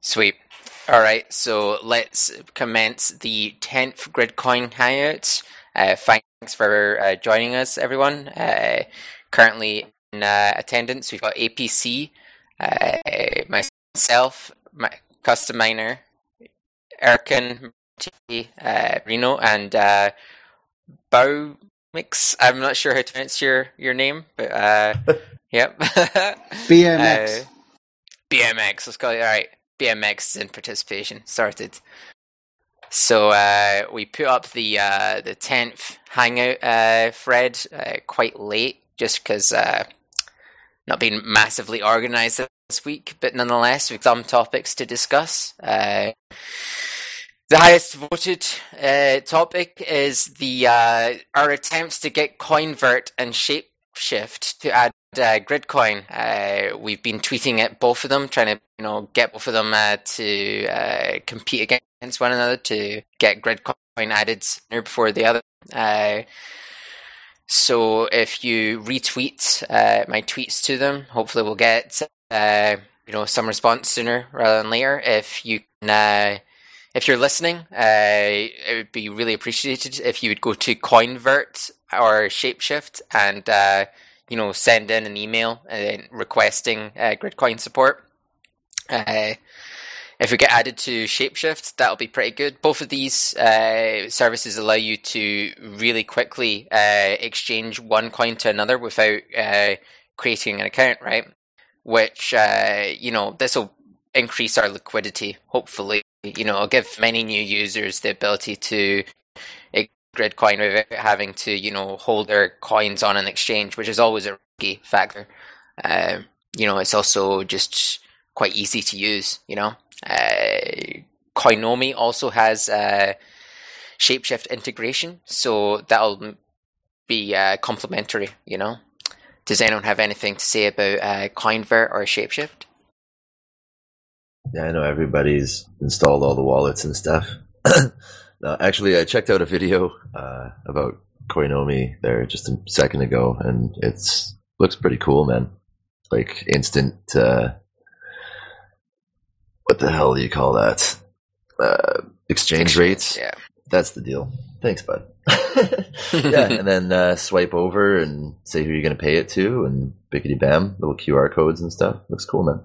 Sweet. All right, so let's commence the 10th Gridcoin Hangouts. Uh, thanks for uh, joining us, everyone. Uh, currently in uh, attendance, we've got APC, uh, myself, my custom miner, Erkin, uh, Reno, and uh, Baumix. I'm not sure how to pronounce your, your name, but uh, yep. BMX. BMX, let's call it. All right, BMX in participation. Started. So uh, we put up the uh, the tenth hangout uh, thread uh, quite late, just because uh, not being massively organised this week, but nonetheless with some topics to discuss. Uh, the highest voted topic is the our attempts to get Coinvert and Shapeshift to add uh, Gridcoin. Uh, we've been tweeting at both of them, trying to you know get both of them uh, to uh, compete against one another to get Gridcoin added sooner before the other. Uh, so if you retweet uh, my tweets to them, hopefully we'll get you know some response sooner rather than later. If you can if you're listening, it would be really appreciated if you would go to Coinvert or Shapeshift and you know send in an email uh, requesting Gridcoin support. Uh, if we get added to Shapeshift, that'll be pretty good. Both of these uh, services allow you to really quickly uh, exchange one coin to another without creating an account, right? Which you know this will increase our liquidity, hopefully you know, give many new users the ability to Gridcoin without having to, you know, hold their coins on an exchange, which is always a risky factor. Uh, you know, it's also just quite easy to use. You know, uh, Coinomi also has uh, shapeshift integration, so that'll be uh, complementary. You know, does anyone have anything to say about uh, Coinvert or Shapeshift? Yeah, I know everybody's installed all the wallets and stuff. no, actually, I checked out a video uh, about Coinomi there just a second ago, and it's looks pretty cool, man. Like instant. Uh, what the hell do you call that? Uh, exchange rates. Yeah, that's the deal. Thanks, bud. yeah, and then uh, swipe over and say who you're going to pay it to, and bickety bam, little QR codes and stuff. Looks cool, man.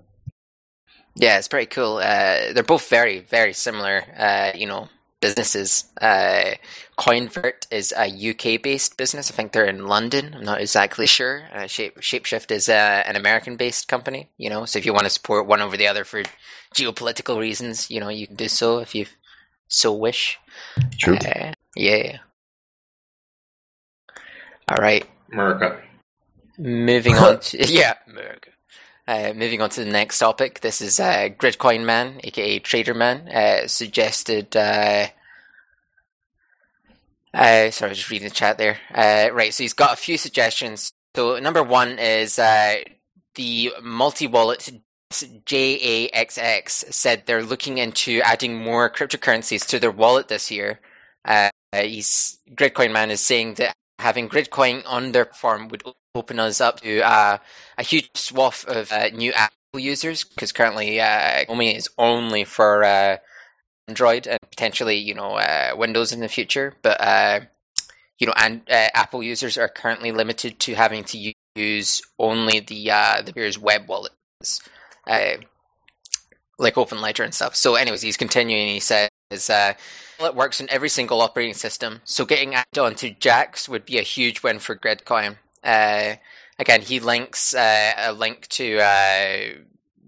Yeah, it's pretty cool. Uh, they're both very, very similar. Uh, you know, businesses. Uh, Coinvert is a UK-based business. I think they're in London. I'm not exactly sure. Uh, Shape, Shapeshift is uh, an American-based company. You know, so if you want to support one over the other for geopolitical reasons, you know, you can do so if you so wish. True. Uh, yeah. All right. America. Moving on to yeah, America. Uh, moving on to the next topic, this is uh, Gridcoin Man, aka Trader Man, uh, suggested. Uh, uh, sorry, I was just reading the chat there. Uh, right, so he's got a few suggestions. So number one is the multi-wallet JAXX said they're looking into adding more cryptocurrencies to their wallet this year. he's Gridcoin Man is saying that having Gridcoin on their platform would open us up to uh, a huge swath of uh, new Apple users because currently uh, Omi is only for uh, Android and potentially you know uh, Windows in the future. But uh, you know, and uh, Apple users are currently limited to having to use only the the Beer's web wallets, like Open Ledger and stuff. So, anyways, he's continuing. He says. it works on every single operating system, so getting added onto Jaxx would be a huge win for Gridcoin. Uh, again, he links uh, a link to uh,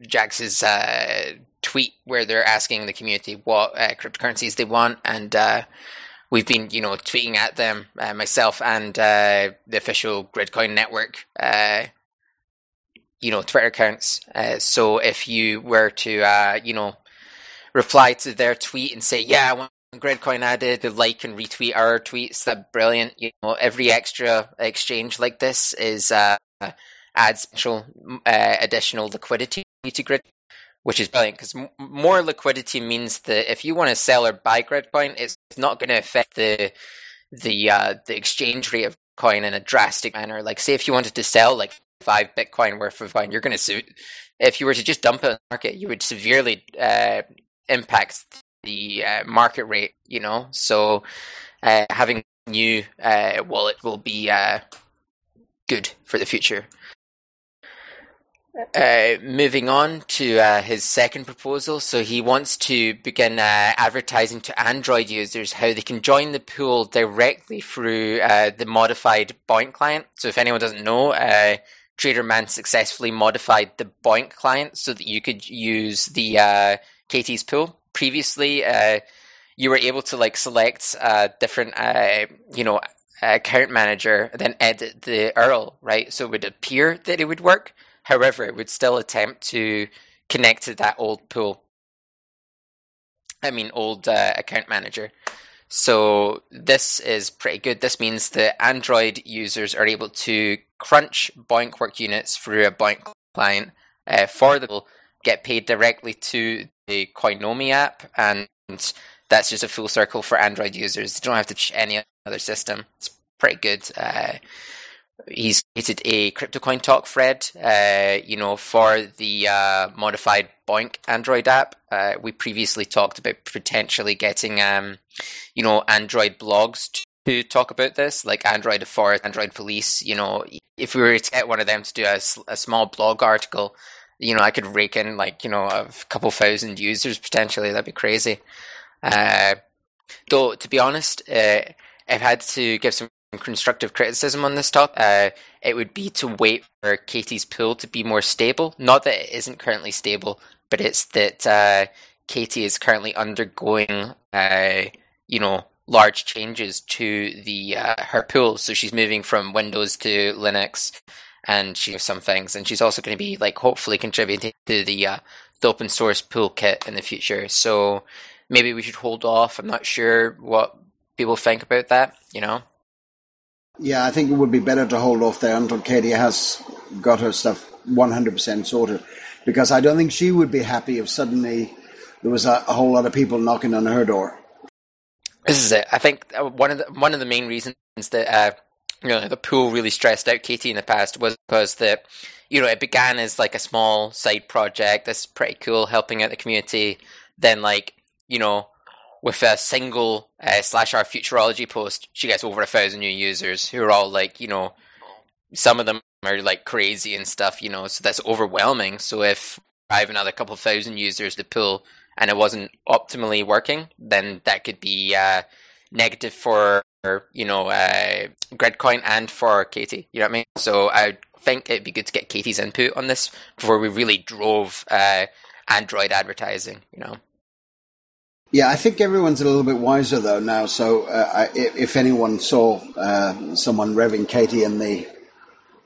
Jaxx's uh, tweet where they're asking the community what uh, cryptocurrencies they want, and we've been, you know, tweeting at them myself and the official Gridcoin network. you know, Twitter accounts. so if you were to, you know, reply to their tweet and say, "Yeah, I want Gridcoin added the like and retweet our tweets. That brilliant. You know, every extra exchange like this is uh, adds special uh, additional liquidity to Grid, which is brilliant because m- more liquidity means that if you want to sell or buy Gridcoin, it's not going to affect the the uh, the exchange rate of coin in a drastic manner. Like, say if you wanted to sell like five Bitcoin worth of coin, you're going to suit if you were to just dump it in the market, you would severely uh, impact the uh, market rate. You know, so uh, having new uh, wallet will be uh, good for the future. Uh, moving on to uh, his second proposal. So he wants to begin uh, advertising to Android users how they can join the pool directly through uh, the modified BOINC client. So if anyone doesn't know, uh, TraderMan successfully modified the BOINC client so that you could use the uh, KT's pool. Previously, you were able to like select a different, you know, account manager, then edit the URL, right? So it would appear that it would work However, it would still attempt to connect to that old pool. I mean, old uh, account manager. So this is pretty good. This means that Android users are able to crunch BOINC work units through a BOINC client uh, for the get paid directly to the Coinomi app, and that's just a full circle for Android users. You don't have to any other system. It's pretty good. Uh, he's created a CryptoCoin Talk thread, uh, you know, for the uh, modified BOINC Android app. Uh, we previously talked about potentially getting, um, you know, Android blogs to talk about this, like Android Authority, Android Police. You know, if we were to get one of them to do a, a small blog article, you know, I could rake in like you know a couple thousand users potentially. That'd be crazy. Uh, though, to be honest, uh, I've had to give some constructive criticism on this topic, uh, it would be to wait for Katie's pool to be more stable. Not that it isn't currently stable, but it's that uh, KT is currently undergoing, uh, you know, large changes to the uh, her pool. So she's moving from Windows to Linux, and she has some things, and she's also going to be like hopefully contributing to the uh, the open source pool kit in the future. So maybe we should hold off. I'm not sure what people think about that. You know. Yeah, I think it would be better to hold off there until Katie has got her stuff 100% sorted. Because I don't think she would be happy if suddenly there was a, a whole lot of people knocking on her door. This is it. I think uh, one of the one of the main reasons that uh, you know the pool really stressed out Katie in the past was because that you know it began as like a small side project. This is pretty cool, helping out the community. Then like you know with a single uh, slash our futurology post, she gets over a thousand new users who are all like, you know, some of them are like crazy and stuff, you know, so that's overwhelming. So if I have another couple thousand users to pull and it wasn't optimally working, then that could be uh, negative for you know uh, Gridcoin and for Katie. You know what I mean? So I think it'd be good to get Katie's input on this before we really drove uh, Android advertising. You know. Yeah, I think everyone's a little bit wiser though now. So uh, I, if anyone saw uh, someone revving Katie in the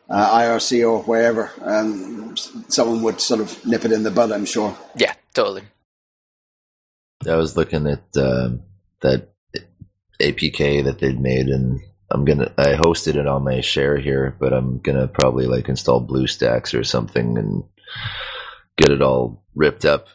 uh, IRC or wherever, um, someone would sort of nip it in the bud. I'm sure. Yeah, totally. I was looking at um, that APK that they'd made, and I'm gonna. I hosted it on my share here, but I'm gonna probably like install BlueStacks or something and get it all ripped up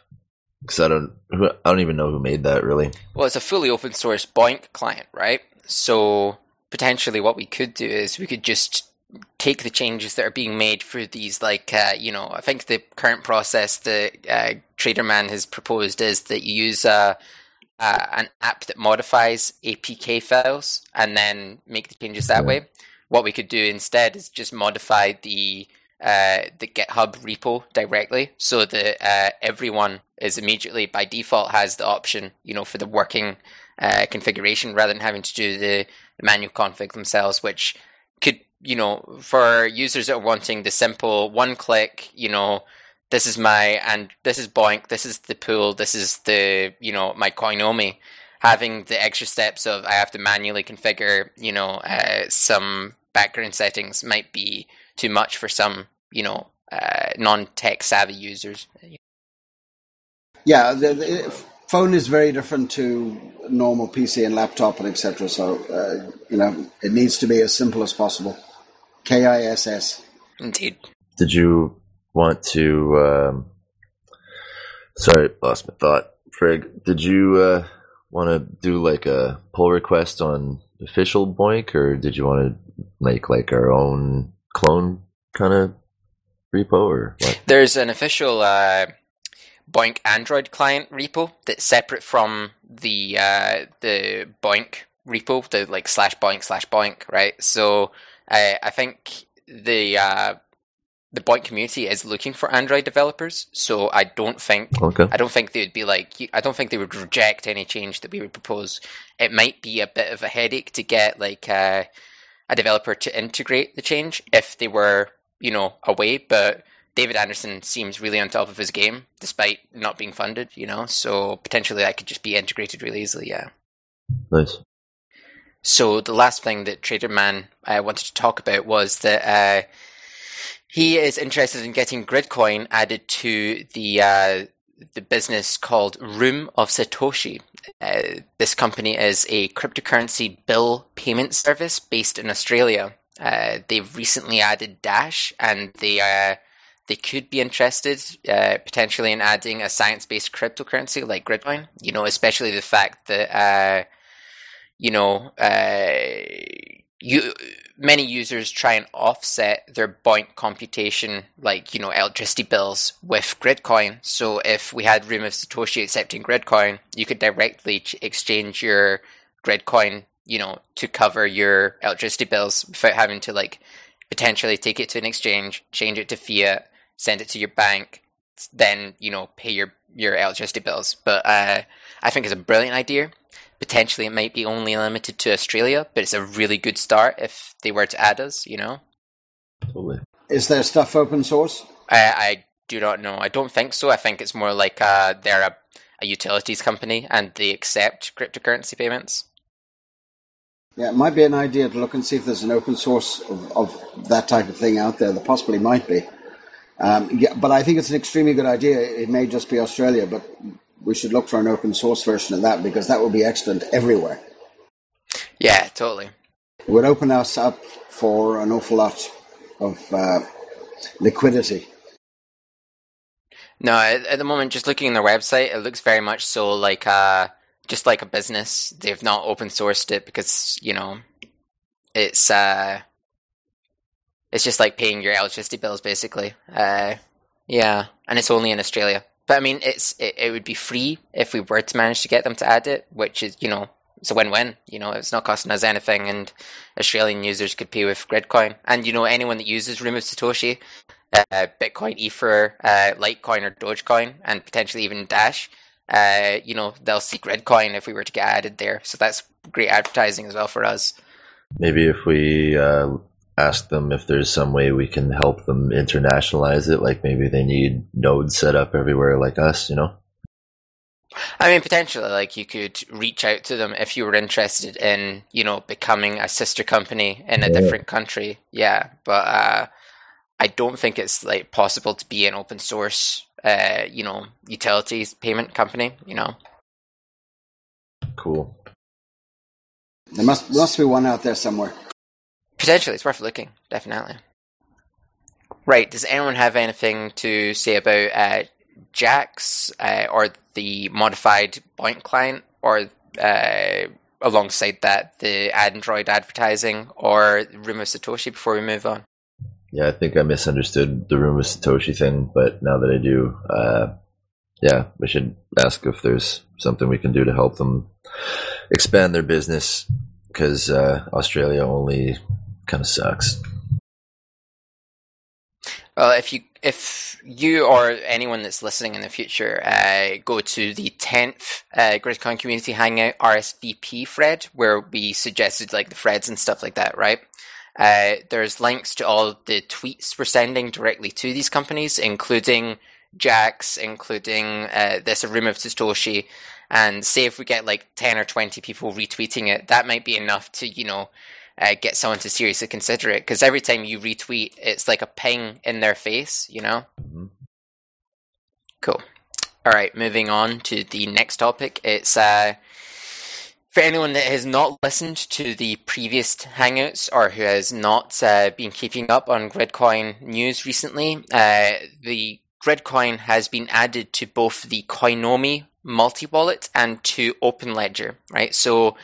because I don't, I don't even know who made that really. Well, it's a fully open source BOINC client, right? So potentially, what we could do is we could just take the changes that are being made for these, like uh, you know, I think the current process that uh, TraderMan has proposed is that you use a, uh, an app that modifies APK files and then make the changes that yeah. way. What we could do instead is just modify the uh, the GitHub repo directly, so that uh, everyone is immediately by default has the option, you know, for the working uh, configuration rather than having to do the, the manual config themselves, which could, you know, for users that are wanting the simple one click, you know, this is my and this is BOINC, this is the pool, this is the you know my Coinomi. Having the extra steps of I have to manually configure, you know, uh, some background settings might be too much for some, you know, uh, non-tech savvy users. Yeah, the, the, phone is very different to normal PC and laptop and etc. So uh, you know, it needs to be as simple as possible. K I S S. Indeed. Did you want to? Um, sorry, lost my thought. Frig, did you uh, want to do like a pull request on official BOINC, or did you want to make like our own clone kind of repo or what? There's an official uh, BOINC Android client repo that's separate from the uh, the BOINC repo, the like slash BOINC slash BOINC, right? So I think the uh, the BOINC community is looking for Android developers. So I don't think Okay. I don't think they would be like I don't think they would reject any change that we would propose. It might be a bit of a headache to get like uh, a developer to integrate the change if they were you know away, but David Anderson seems really on top of his game despite not being funded. You know, so potentially that could just be integrated really easily. Yeah. Nice. So the last thing that Trader Man uh, wanted to talk about was that uh, he is interested in getting Gridcoin added to the uh, the business called Room of Satoshi. Uh, this company is a cryptocurrency bill payment service based in Australia. Uh, they've recently added Dash, and they uh, they could be interested uh, potentially in adding a science based cryptocurrency like Gridcoin. You know, especially the fact that uh, you know, uh, you many users try and offset their BOINC computation, like you know, electricity bills with Gridcoin. So if we had Room of Satoshi accepting Gridcoin, you could directly exchange your Gridcoin, you know, to cover your electricity bills without having to like potentially take it to an exchange, change it to fiat, send it to your bank, then you know, pay your your electricity bills. But uh, I think it's a brilliant idea potentially it might be only limited to Australia, but it's a really good start if they were to add us, you know? Totally. Is their stuff open source? I, I do not know. I don't think so. I think it's more like uh, they're a, a utilities company and they accept cryptocurrency payments. Yeah, it might be an idea to look and see if there's an open source of, of that type of thing out there. There possibly might be. Um, yeah, but I think it's an extremely good idea. It may just be Australia, but we should look for an open source version of that because that would be excellent everywhere. Yeah, totally. It would open us up for an awful lot of uh, liquidity. No, at, the moment, just looking at their website, it looks very much so like uh, just like a business. They've not open sourced it because you know it's uh, it's just like paying your electricity bills, basically. Uh, yeah, and it's only in Australia. But I mean, it's it, it would be free if we were to manage to get them to add it, which is you know it's a win-win. You know, it's not costing us anything, and Australian users could pay with Gridcoin. And you know, anyone that uses Room of Satoshi, uh, Bitcoin, Ether, uh, Litecoin, or Dogecoin, and potentially even Dash, uh, you know, they'll see Gridcoin if we were to get added there. So that's great advertising as well for us. Maybe if we uh, ask them if there's some way we can help them internationalize it, like maybe they need nodes set up everywhere like us, you know? I mean, potentially, like you could reach out to them if you were interested in, you know, becoming a sister company in a Yeah. different country. Yeah, but uh, I don't think it's like possible to be an open source, uh, you know, utilities payment company. You know, Cool. There must must be one out there somewhere. Potentially it's worth looking. Definitely. Right. Does anyone have anything to say about uh, Jaxx uh, or the modified Point client, or uh, alongside that the Android advertising, or Room of Satoshi? Before we move on. Yeah, I think I misunderstood the room with Satoshi thing, but now that I do, uh, yeah, we should ask if there's something we can do to help them expand their business because uh, Australia only kind of sucks. Well, if you if you or anyone that's listening in the future uh, go to the tenth uh, Gridcoin Community Hangout RSVP thread, where we suggested like the threads and stuff like that, right? Uh, there's links to all the tweets we're sending directly to these companies, including Jaxx, including uh, this a room of Satoshi, and say if we get like ten or twenty people retweeting it, that might be enough to you know uh, get someone to seriously consider it because every time you retweet, it's like a ping in their face, you know? Mhm. Cool. All right, moving on to the next topic. It's uh, for anyone that has not listened to the previous Hangouts or who has not uh, been keeping up on Gridcoin news recently, uh, the Gridcoin has been added to both the Coinomi multi wallet and to OpenLedger, right? So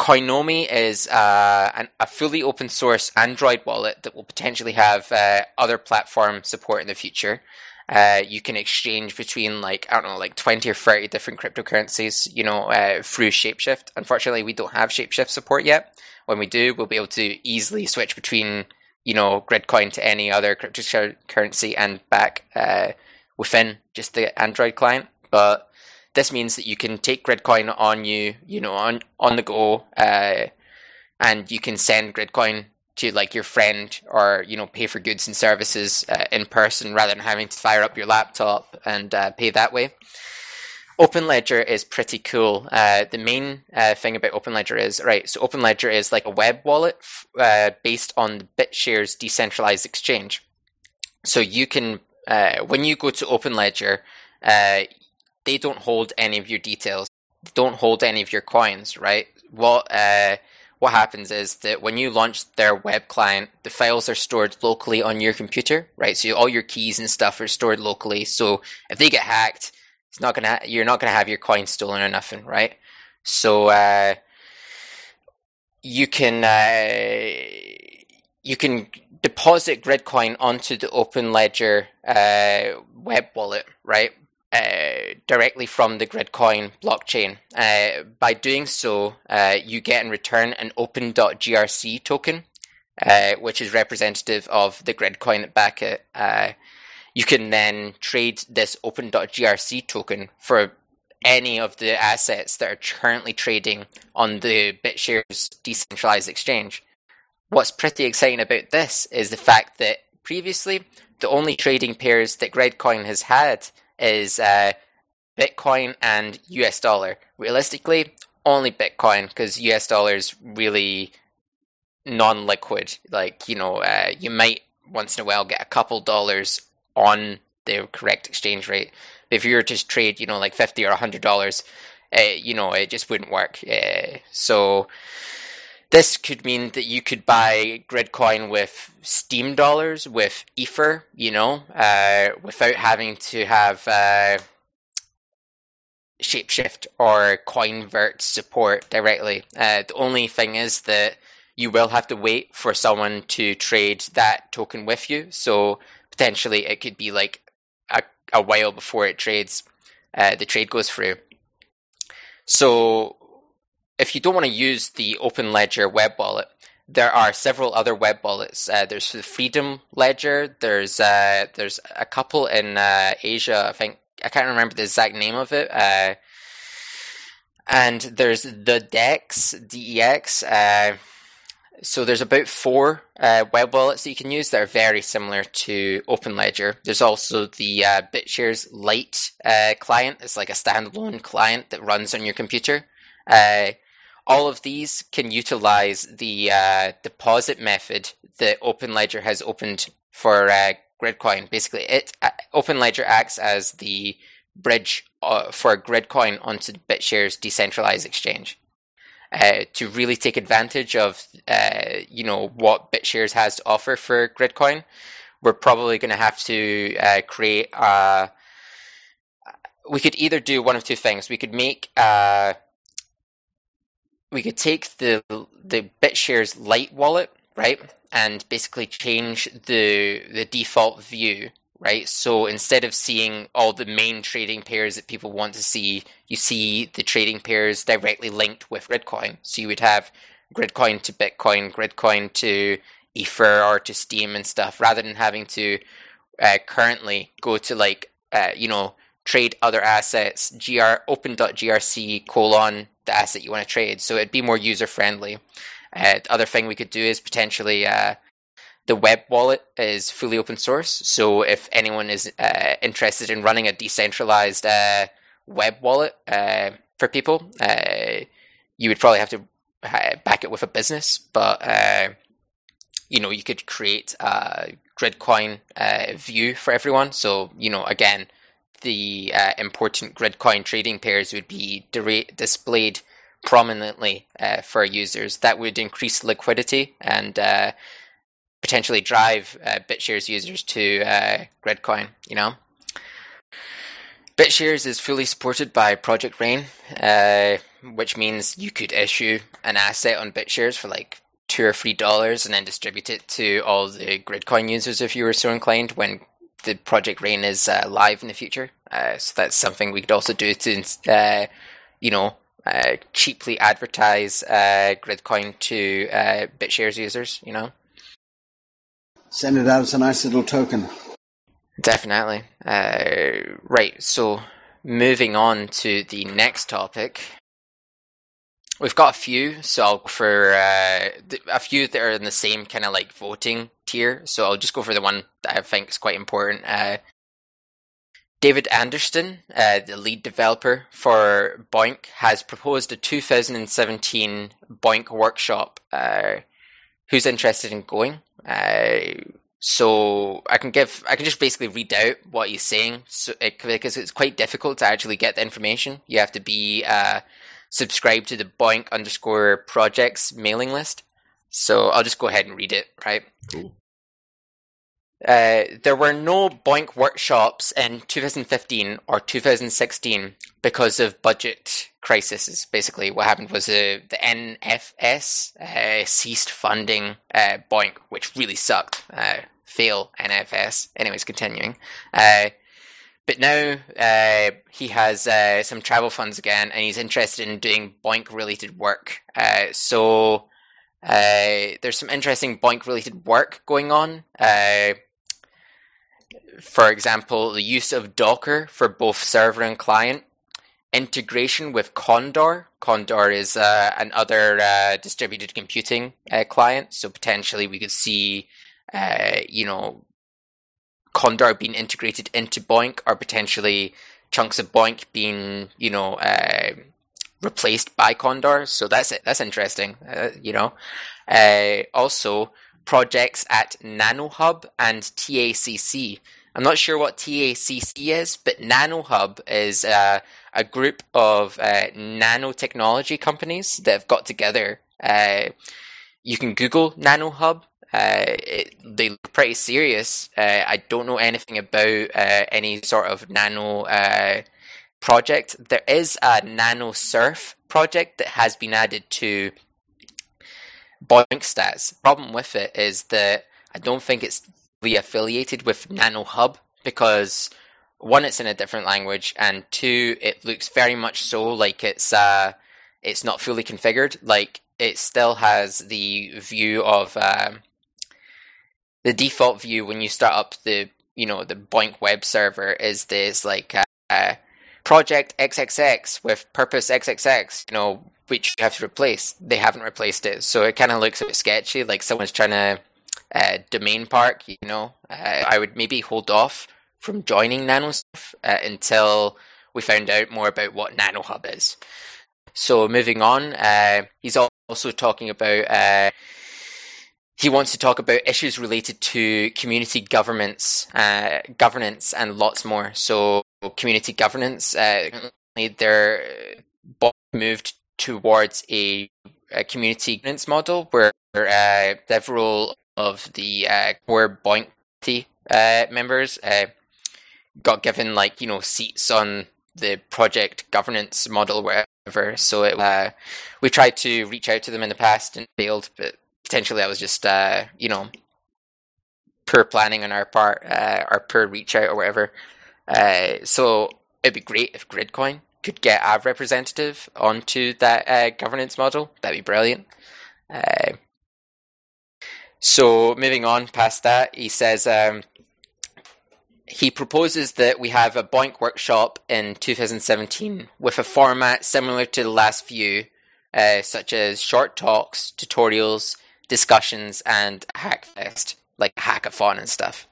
Coinomi is uh, an, a fully open source Android wallet that will potentially have uh, other platform support in the future. Uh, you can exchange between like I don't know, like twenty or thirty different cryptocurrencies, you know, uh, through Shapeshift. Unfortunately, we don't have Shapeshift support yet. When we do, we'll be able to easily switch between, you know, Gridcoin to any other cryptocurrency and back uh, within just the Android client. But this means that you can take Gridcoin on you, you know, on on the go, uh, and you can send Gridcoin to like your friend or you know pay for goods and services uh, in person rather than having to fire up your laptop and uh, pay that way. OpenLedger is pretty cool. Uh, the main uh, thing about OpenLedger is right. So OpenLedger is like a web wallet uh, based on BitShares decentralized exchange. So you can uh, when you go to Open OpenLedger, they don't hold any of your details. They don't hold any of your coins. Right? What what happens is that when you launch their web client, the files are stored locally on your computer, right? So all your keys and stuff are stored locally. So if they get hacked, it's not gonna you're not gonna have your coins stolen or nothing, right? So uh, you can uh, you can deposit Gridcoin onto the Open Ledger uh, web wallet, right? Uh, directly from the Gridcoin blockchain. Uh, by doing so, uh, you get in return an open.grc token, uh, which is representative of the Gridcoin back it. Uh, you can then trade this open.grc token for any of the assets that are currently trading on the BitShares decentralized exchange. What's pretty exciting about this is the fact that previously the only trading pairs that Gridcoin has had is uh, Bitcoin and US dollar. Realistically, only Bitcoin because US dollar is really non-liquid. Like you know, uh, you might once in a while get a couple dollars on the correct exchange rate. But if you were to trade, you know, like fifty or hundred dollars, uh, you know, it just wouldn't work. Uh, so this could mean that you could buy Gridcoin with Steem dollars, with Ether, you know, uh, without having to have uh, Shapeshift or Coinvert support directly. Uh, the only thing is that you will have to wait for someone to trade that token with you. So potentially it could be like a, a while before it trades, uh, the trade goes through. So if you don't want to use the Open Ledger web wallet, there are several other web wallets. Uh, there's the Freedom Ledger. There's uh, there's a couple in uh, Asia. I think I can't remember the exact name of it. Uh, and there's the Dex Dex. Uh, so there's about four uh, web wallets that you can use that are very similar to Open Ledger. There's also the BitShares Lite client. It's like a standalone client that runs on your computer. Uh, all of these can utilize the uh, deposit method that OpenLedger has opened for uh, Gridcoin. Basically, it uh, OpenLedger acts as the bridge uh, for Gridcoin onto BitShares decentralized exchange. Uh, to really take advantage of uh, you know what BitShares has to offer for Gridcoin, we're probably going to have to create a. We could either do one of two things. We could make we could take the the BitShares Lite wallet, right, and basically change the the default view, right? So instead of seeing all the main trading pairs that people want to see, you see the trading pairs directly linked with Gridcoin. So you would have Gridcoin to Bitcoin, Gridcoin to Ether or to Steem and stuff, rather than having to uh, currently go to like uh, you know trade other assets, gr open.grc colon the asset you want to trade. So it'd be more user friendly. Uh, the other thing we could do is potentially uh, the web wallet is fully open source. So if anyone is uh, interested in running a decentralized uh, web wallet uh, for people, uh, you would probably have to back it with a business. But you know, you could create a Gridcoin view for everyone. So you know, again the uh, important Gridcoin trading pairs would be displayed prominently uh, for users. That would increase liquidity and uh, potentially drive uh, BitShares users to uh, Gridcoin. You know, BitShares is fully supported by Project Rain, uh, which means you could issue an asset on BitShares for like two or three dollars and then distribute it to all the Gridcoin users if you were so inclined when the Project Rain is uh, live in the future. Uh, so that's something we could also do to, uh, you know, uh, cheaply advertise uh, Gridcoin to uh, BitShares users. You know, send it out as a nice little token. Definitely. right. So moving on to the next topic. We've got a few, so I'll go for uh, a few that are in the same kind of like voting tier. So I'll just go for the one that I think is quite important. Uh, David Anderson, uh, the lead developer for BOINC, has proposed a 2017 BOINC workshop. Uh, who's interested in going? Uh, so I can give, I can just basically read out what he's saying, so it, because it's quite difficult to actually get the information. You have to be uh, subscribe to the BOINC underscore projects mailing list. So I'll just go ahead and read it, right? Cool. Uh, there were no BOINC workshops in 2015 or 2016 because of budget crises. Basically, what happened was uh, the NFS uh, ceased funding uh, BOINC, which really sucked. Uh, fail NFS. Anyways, continuing. But now uh, he has uh, some travel funds again, and he's interested in doing BOINC related work. Uh, so uh, there's some interesting BOINC related work going on. Uh, for example, the use of Docker for both server and client, integration with Condor. Condor is uh, another distributed computing client, so potentially we could see, you know, Condor being integrated into BOINC or potentially chunks of BOINC being, you know, uh, replaced by Condor. So that's. That's interesting, uh, you know. Uh, also, projects at NanoHub and TACC. I'm not sure what TACC is, but NanoHub is uh, a group of uh, nanotechnology companies that have got together. Uh, you can Google NanoHub uh, it, they look pretty serious. Uh, I don't know anything about uh, any sort of nano uh, project. There is a nano surf project that has been added to BOINC stats. Problem with it is that I don't think it's really affiliated with Nano Hub because one, it's in a different language, and two, it looks very much so like it's uh, it's not fully configured. Like it still has the view of um, the default view when you start up the you know the BOINC web server is this like uh, uh, project XXX with purpose XXX, you know, which you have to replace. They haven't replaced it, so it kind of looks a bit sketchy, like someone's trying to uh, domain park. You know, uh, I would maybe hold off from joining NanoSurf uh, until we found out more about what NanoHub is. So moving on, uh, he's also talking about he wants to talk about issues related to community governance, uh, governance, and lots more. So, community governance, uh, they're both moved towards a, a, community governance model where uh, several of the uh, core BOINC uh, members uh, got given like you know seats on the project governance model, wherever. So it, uh, we tried to reach out to them in the past and failed, but potentially that was just uh, you know poor planning on our part uh, or poor reach out or whatever. Uh, so it'd be great if Gridcoin could get a representative onto that uh, governance model. That'd be brilliant. Uh, so moving on past that, he says um, he proposes that we have a BOINC workshop in 2017 with a format similar to the last few, uh, such as short talks, tutorials, discussions and Hackfest, like hackathon and stuff.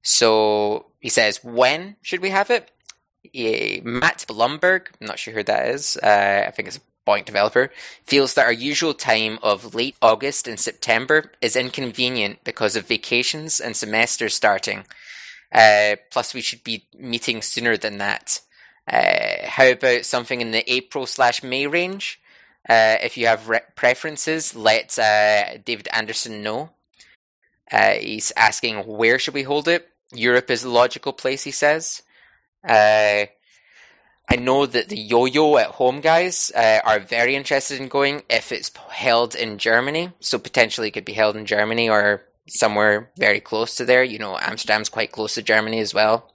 So he says, when should we have it? Matt Blumberg, I'm not sure who that is. Uh, I think it's a BOINC developer, feels that our usual time of late August and September is inconvenient because of vacations and semesters starting. Uh, plus, we should be meeting sooner than that. Uh, how about something in the April slash May range? Uh, if you have re- preferences, let uh, David Anderson know. Uh, he's asking where should we hold it. Europe is a logical place, he says. Uh, I know that the Yo-Yo at Home guys uh, are very interested in going if it's held in Germany. So potentially it could be held in Germany or somewhere very close to there. You know, Amsterdam's quite close to Germany as well.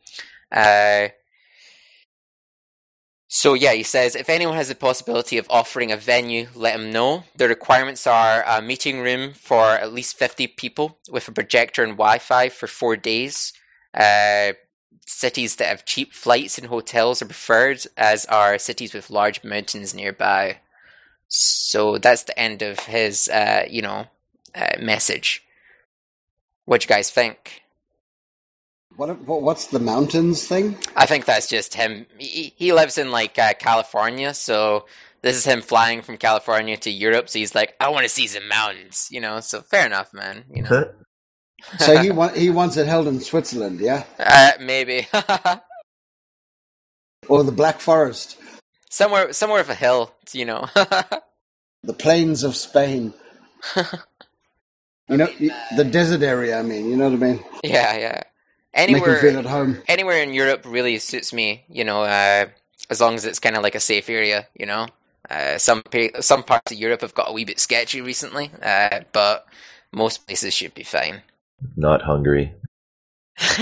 Uh, so yeah, he says if anyone has the possibility of offering a venue, let him know. The requirements are a meeting room for at least fifty people with a projector and Wi-Fi for four days. Uh, cities that have cheap flights and hotels are preferred, as are cities with large mountains nearby. So that's the end of his, uh, you know, uh, message. What you guys think? What, what what's the mountains thing? I think that's just him. He, he lives in like uh, California, so this is him flying from California to Europe. So he's like, I want to see some mountains, you know. So fair enough, man. You know, So he want, he wants it held in Switzerland, yeah, uh, maybe or the Black Forest, somewhere somewhere with a hill, you know. the plains of Spain. You know, the desert area. I mean, you know what I mean. yeah, yeah. Make feel Anywhere at home. anywhere in Europe really suits me. You know, uh, as long as it's kind of like a safe area. You know, uh, some pa- some parts of Europe have got a wee bit sketchy recently, uh, but most places should be fine. Not Hungary.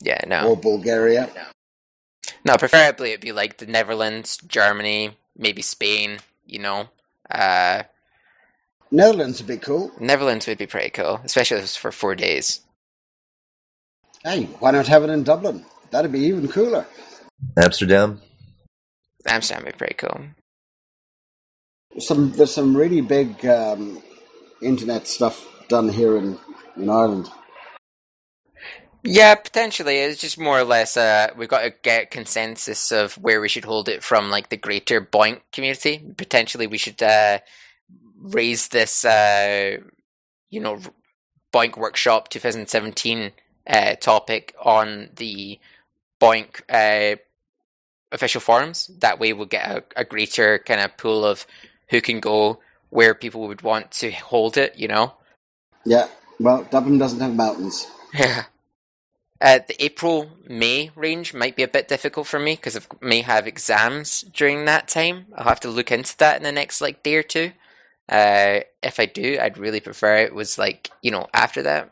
yeah, no. Or Bulgaria. No, no, preferably it'd be like the Netherlands, Germany, maybe Spain, you know. Uh, Netherlands would be cool. Netherlands would be pretty cool, especially if it's for four days. Hey, why not have it in Dublin? That'd be even cooler. Amsterdam. Amsterdam would be pretty cool. Some there's some really big um, internet stuff done here in in Ireland. Yeah, potentially. It's just more or less uh, we've got to get consensus of where we should hold it from, like the greater BOINC community. Potentially, we should uh, raise this, uh, you know, BOINC Workshop 2017 uh, topic on the BOINC uh, official forums. That way, we'll get a, a greater kind of pool of who can go, where people would want to hold it. You know. Yeah. Well, Dublin doesn't have mountains. Yeah. Uh, the April May range might be a bit difficult for me because I may have exams during that time. I'll have to look into that in the next like day or two. Uh, if I do, I'd really prefer it was like you know after that.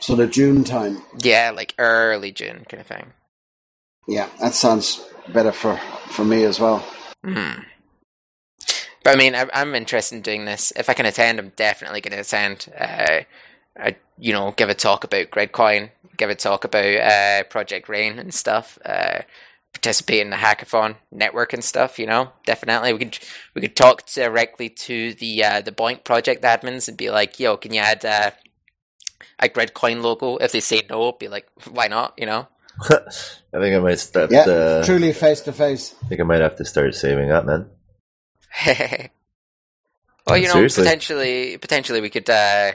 Sort of June time. Yeah, like early June kind of thing. Yeah, that sounds better for for me as well. Hmm. But I mean, I, I'm interested in doing this. If I can attend, I'm definitely going to attend. Uh, I, you know, give a talk about Gridcoin, give a talk about uh, Project Rain and stuff. Uh, participate in the hackathon network and stuff. You know, definitely we could we could talk directly to the uh, the BOINC project admins and be like, "Yo, can you add uh, a Gridcoin logo?" If they say no, be like, "Why not?" You know. I think I might start. Yeah, uh, truly face to face. I think I might have to start saving up, man. well, you know, Seriously. potentially, potentially we could uh,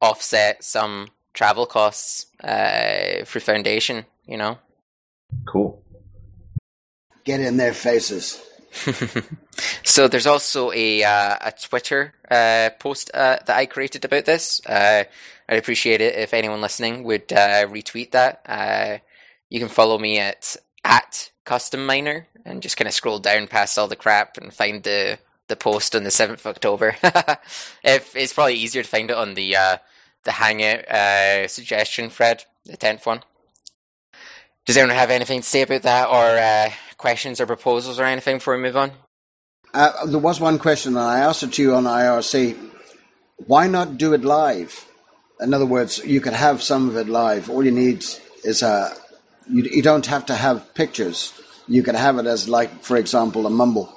offset some travel costs uh, through foundation. You know. Cool. Get in their faces. so there's also a uh, a Twitter uh, post uh, that I created about this. Uh, I'd appreciate it if anyone listening would uh, retweet that. Uh, you can follow me at at custom miner and just kind of scroll down past all the crap and find the the post on the seventh of October. if it's probably easier to find it on the the Hangout suggestion thread, the tenth one. Does anyone have anything to say about that, or questions or proposals or anything before we move on? Uh, there was one question, and I asked it to you on IRC. Why not do it live? In other words, you could have some of it live. All you need is a. You, you don't have to have pictures. You could have it as, like, for example, a mumble,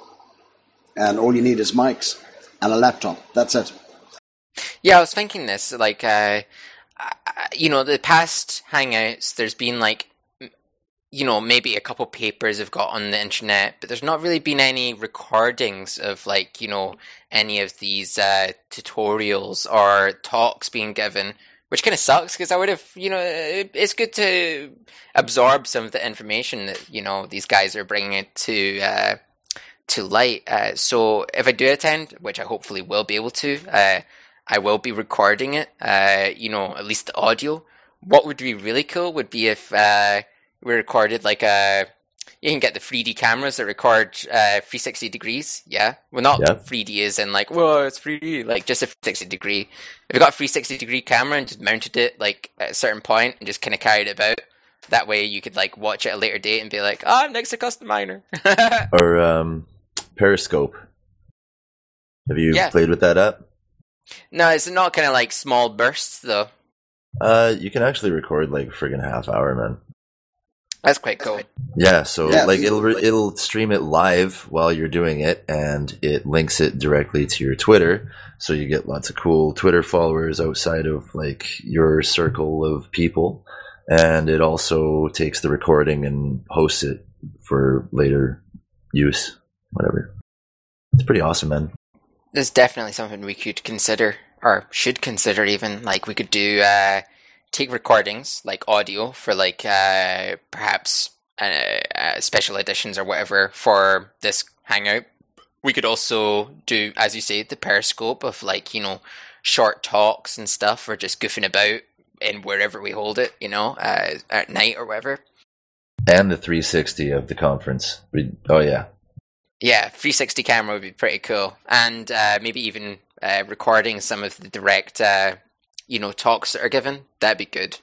and all you need is mics and a laptop. That's it. Yeah, I was thinking this. Like, uh, you know, the past Hangouts, there's been like, you know, maybe a couple papers have got on the internet, but there's not really been any recordings of like, you know, any of these uh, tutorials or talks being given, which kind of sucks because I would have, you know, it's good to absorb some of the information that you know these guys are bringing it to. Uh, to light. Uh, so if I do attend, which I hopefully will be able to, uh, I will be recording it. Uh, you know, at least the audio. What would be really cool would be if uh, we recorded like a. You can get the 3D cameras that record uh, 360 degrees. Yeah, well, not Yeah. 3D is in like whoa, it's 3D. Like just a 360 degree. If you got a 360 degree camera and just mounted it like at a certain point and just kind of carried it about, that way you could like watch it at a later date and be like, oh, I'm next to custom miner. Or um, Periscope. Have you Yeah. played with that app? no, it's not kind of like small bursts though. Uh, you can actually record like friggin' half hour, man. That's quite cool. Yeah, so Yeah. like it'll re- it'll stream it live while you're doing it, and it links it directly to your Twitter, so you get lots of cool Twitter followers outside of like your circle of people, and it also takes the recording and hosts it for later use, whatever. It's pretty awesome, man. There's definitely something we could consider, or should consider even. Like we could do uh, take recordings, like audio, for like uh, perhaps uh, uh, special editions or whatever for this hangout. We could also do, as you say, the periscope of like you know short talks and stuff, or just goofing about in wherever we hold it, you know, uh, at night or whatever. And the 360 of the conference. We, oh yeah, Yeah, 360 camera would be pretty cool, and uh, maybe even uh, recording some of the direct, uh, you know, talks that are given. That'd be good.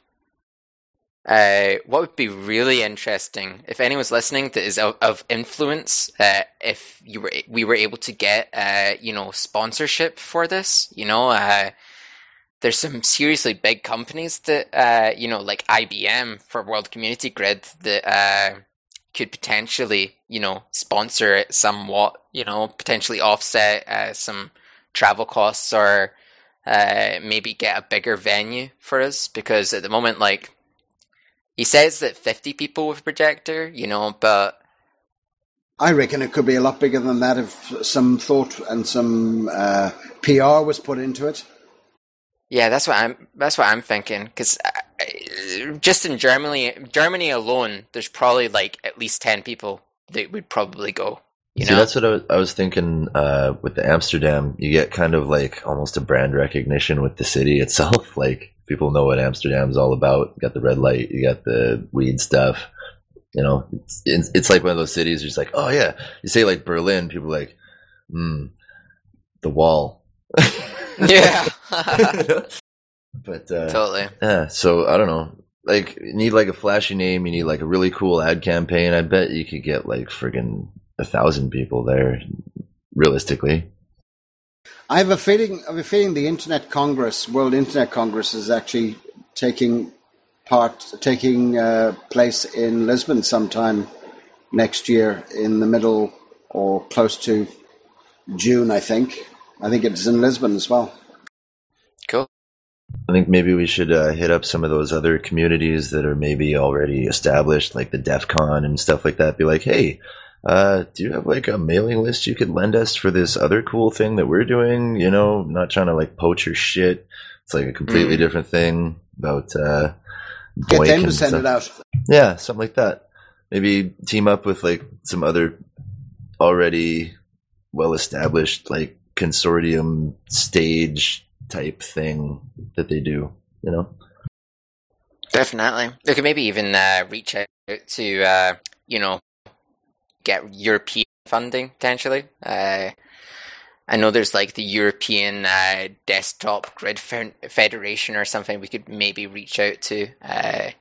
Uh, what would be really interesting if anyone's listening that is of, of influence, uh, if you were we were able to get, uh, you know, sponsorship for this. You know, uh, there's some seriously big companies that, uh, you know, like IBM for World Community Grid that. Uh, could potentially, you know, sponsor it somewhat, you know, potentially offset some travel costs or uh, maybe get a bigger venue for us because at the moment, like, he says that 50 people with a projector, you know, but I reckon it could be a lot bigger than that if some thought and some uh, PR was put into it. yeah, that's what I'm, that's what I'm thinking because just in Germany, Germany alone, there's probably like at least 10 people that would probably go, you See, know? that's what I was, I was thinking uh, with the Amsterdam. You get kind of like almost a brand recognition with the city itself. Like people know what Amsterdam's all about. You got the red light, you got the weed stuff. You know, it's, it's, it's like one of those cities. You're just like, oh yeah. You say like Berlin, people are like, hmm, the wall. yeah. but uh, totally. yeah, so I don't know. Like, you need like a flashy name. You need like a really cool ad campaign. I bet you could get like friggin' a thousand people there, realistically. I have a feeling. I have a feeling the Internet Congress, World Internet Congress, is actually taking part, taking uh, place in Lisbon sometime next year, in the middle or close to June. I think. I think it's in Lisbon as well. Cool. I think maybe we should uh, hit up some of those other communities that are maybe already established, like the DEF CON and stuff like that. Be like, hey, uh, do you have like a mailing list you could lend us for this other cool thing that we're doing? You know, not trying to like poach your shit. It's like a completely Mm. different thing about uh, Get them to send stuff. it out. Yeah, something like that. Maybe team up with like some other already well established like consortium stage type thing that they do, you know? Definitely. They could maybe even uh, reach out to, uh, you know, get European funding potentially. Uh, I know there's like the European uh, Desktop Grid Federation or something we could maybe reach out to. Uh,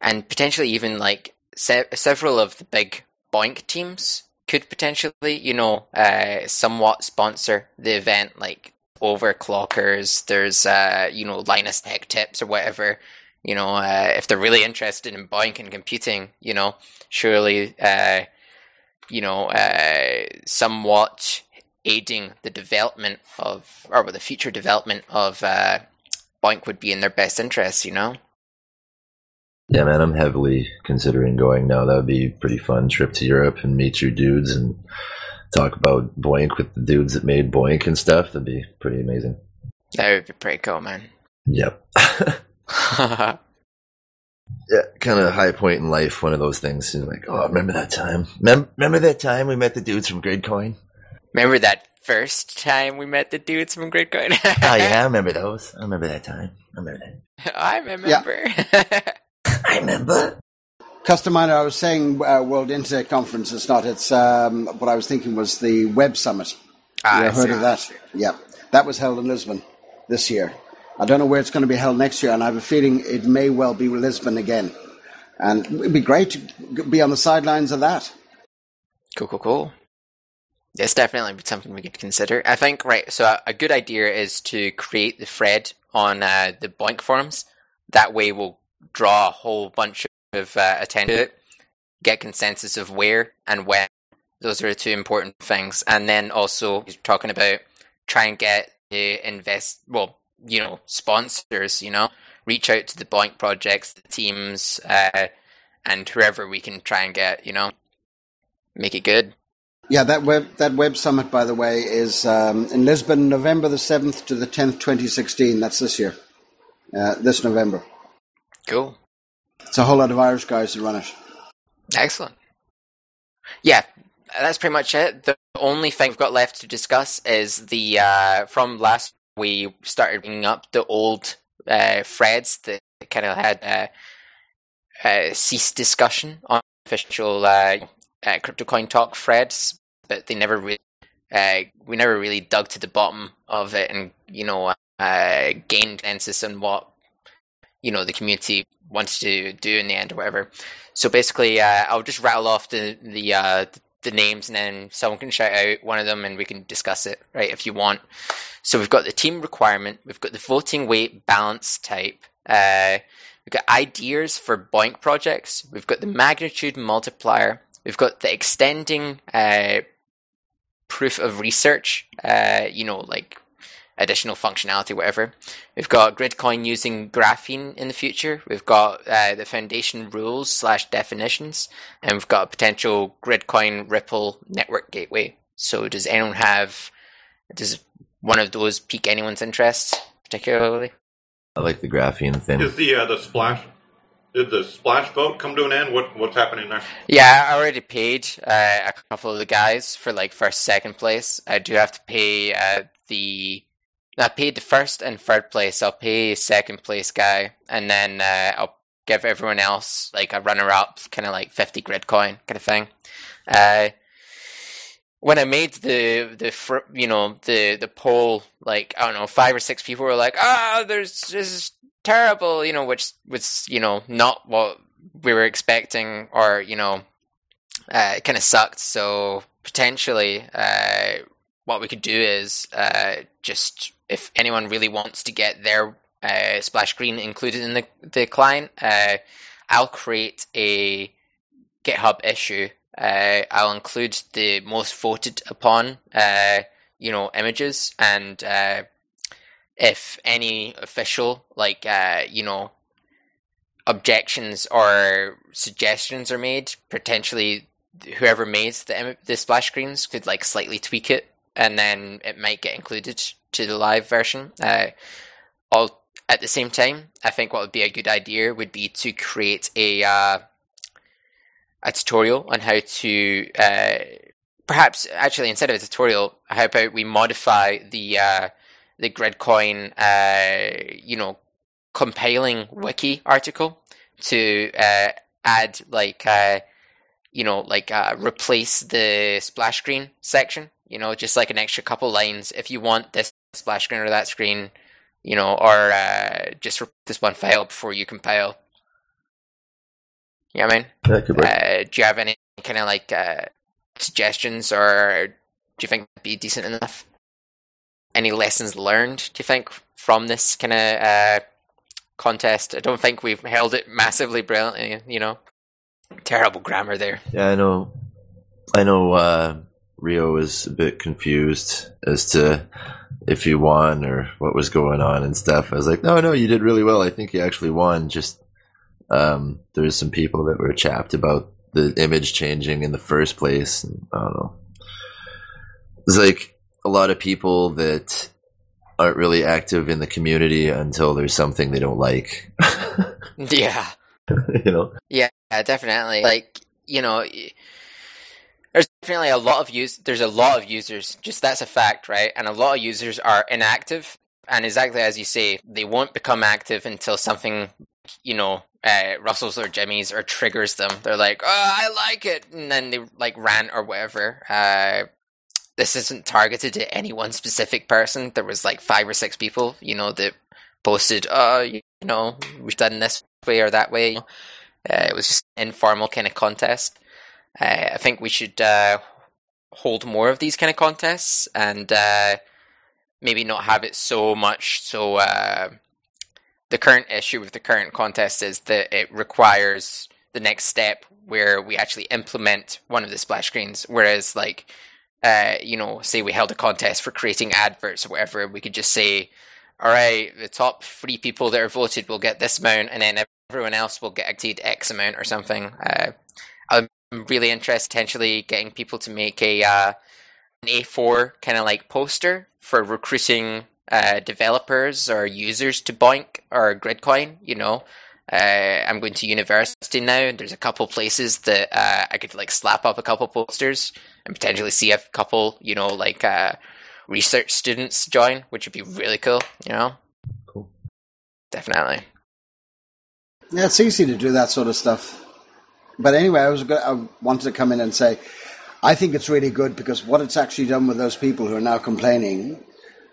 and potentially even like se- several of the big BOINC teams could potentially, you know, uh, somewhat sponsor the event, like overclockers. There's, uh, you know, Linus Tech Tips or whatever. You know, uh, if they're really interested in BOINC and computing, you know, surely, uh, you know, uh, somewhat aiding the development of, or the future development of uh, BOINC would be in their best interest. You know. Yeah, man, I'm heavily considering going now. That would be a pretty fun trip to Europe and meet your dudes and talk about BOINC with the dudes that made BOINC and stuff. That'd be pretty amazing. That would be pretty cool, man. Yep. yeah, kind of high point in life. One of those things. You're like, oh, remember that time? Mem- remember that time we met the dudes from Gridcoin? Remember that first time we met the dudes from Gridcoin? oh yeah, I remember those. I remember that time. I remember that. I remember. I remember. Custom Miner, I was saying uh, World Internet Conference. It's not. It's um, what I was thinking was the Web Summit. Ah, you I heard see. of that? Yeah, that was held in Lisbon this year. I don't know where it's going to be held next year, and I have a feeling it may well be Lisbon again. And it'd be great to be on the sidelines of that. Cool, cool, cool. It's definitely something we could consider. I think, right, so a, a good idea is to create the thread on uh, the BOINC forums. That way we'll draw a whole bunch of uh, attention to it, get consensus of where and when. Those are the two important things. And then also, talking about try and get the invest, well, you know, sponsors, you know, reach out to the BOINC projects, the teams, uh, and whoever we can try and get, you know, make it good. Yeah, that web that web summit, by the way, is um, in Lisbon, November the seventh to the tenth, twenty sixteen. That's this year, uh, this November. Cool. It's a whole lot of Irish guys who run it. Excellent. Yeah, that's pretty much it. The only thing we've got left to discuss is the uh, from last we started bringing up the old uh, threads that kind of had ceased discussion on official uh, uh, crypto coin talk threads, but they never really uh, we never really dug to the bottom of it and you know uh, gained consensus on what you know the community wants to do in the end or whatever. So basically, uh, I'll just rattle off the the uh, the names, and then someone can shout out one of them, and we can discuss it, right? If you want. So we've got the team requirement, we've got the voting weight balance type, uh, we've got ideas for BOINC projects, we've got the magnitude multiplier, we've got the extending uh, proof of research, uh, you know, like additional functionality, whatever. We've got Gridcoin using graphene in the future. We've got uh, the foundation rules slash definitions, and we've got a potential Gridcoin Ripple network gateway. So, does anyone have? Does one of those pique anyone's interest particularly? I like the graphene thing. Is the uh, the splash? Did the splash vote come to an end? What what's happening there? Yeah, I already paid uh, a couple of the guys for like first, second place. I do have to pay uh, the. I paid the first and third place. I'll pay second place guy, and then uh, I'll give everyone else like a runner up, kind of like fifty grid coin kind of thing. Uh, when I made the the you know the the poll, like I don't know, five or six people were like, "Ah, there's this is terrible," you know, which was you know not what we were expecting, or you know, uh, it kind of sucked. So potentially, uh, what we could do is uh, just if anyone really wants to get their uh, splash screen included in the the client, uh, I'll create a GitHub issue. Uh, I'll include the most voted upon, uh, you know, images, and uh, if any official, like, uh, you know, objections or suggestions are made, potentially whoever made the the splash screens could like slightly tweak it, and then it might get included to the live version. Uh, all at the same time, I think what would be a good idea would be to create a uh, a tutorial on how to uh, perhaps actually instead of a tutorial, how about we modify the uh, the Gridcoin uh, you know compiling wiki article to uh, add like uh, you know like replace the splash screen section you know just like an extra couple lines if you want this splash screen or that screen you know or uh, just this one file before you compile you know I mean could uh, do you have any kind of like uh, suggestions, or do you think be decent enough? Any lessons learned? Do you think from this kind of uh, contest? I don't think we've held it massively brilliantly. You know, terrible grammar there. Yeah, I know. I know. Uh, Rio was a bit confused as to if he won or what was going on and stuff. I was like, no, no, you did really well. I think you actually won. Just um, there's some people that were chapped about the image changing in the first place. And, I don't know. It's like a lot of people that aren't really active in the community until there's something they don't like. Yeah, you know. yeah, definitely. Like you know. There's definitely a lot of use. There's a lot of users. Just that's a fact, right? And a lot of users are inactive. And exactly as you say, they won't become active until something, you know, uh, Russells or Jimmys or triggers them. They're like, "Oh, I like it," and then they like rant or whatever. Uh, this isn't targeted at any one specific person. There was like five or six people, you know, that posted, "Oh, you know, we've done this way or that way." Uh, it was just informal kind of contest. Uh, I think we should uh, hold more of these kind of contests and uh, maybe not have it so much so uh, the current issue with the current contest is that it requires the next step where we actually implement one of the splash screens. Whereas, like, uh, you know, say we held a contest for creating adverts or whatever, we could just say, all right, the top three people that are voted will get this amount, and then everyone else will get exceed X amount or something. Uh, I'm really interested potentially getting people to make a uh, an A4 kind of like poster for recruiting uh, developers or users to BOINC or Gridcoin. You know, uh, I'm going to university now, and there's a couple places that uh, I could like slap up a couple posters and potentially see a couple, you know, like uh, research students join, which would be really cool. You know, Cool. definitely. Yeah, it's easy to do that sort of stuff. But anyway, I was go- I wanted to come in and say, I think it's really good because what it's actually done with those people who are now complaining,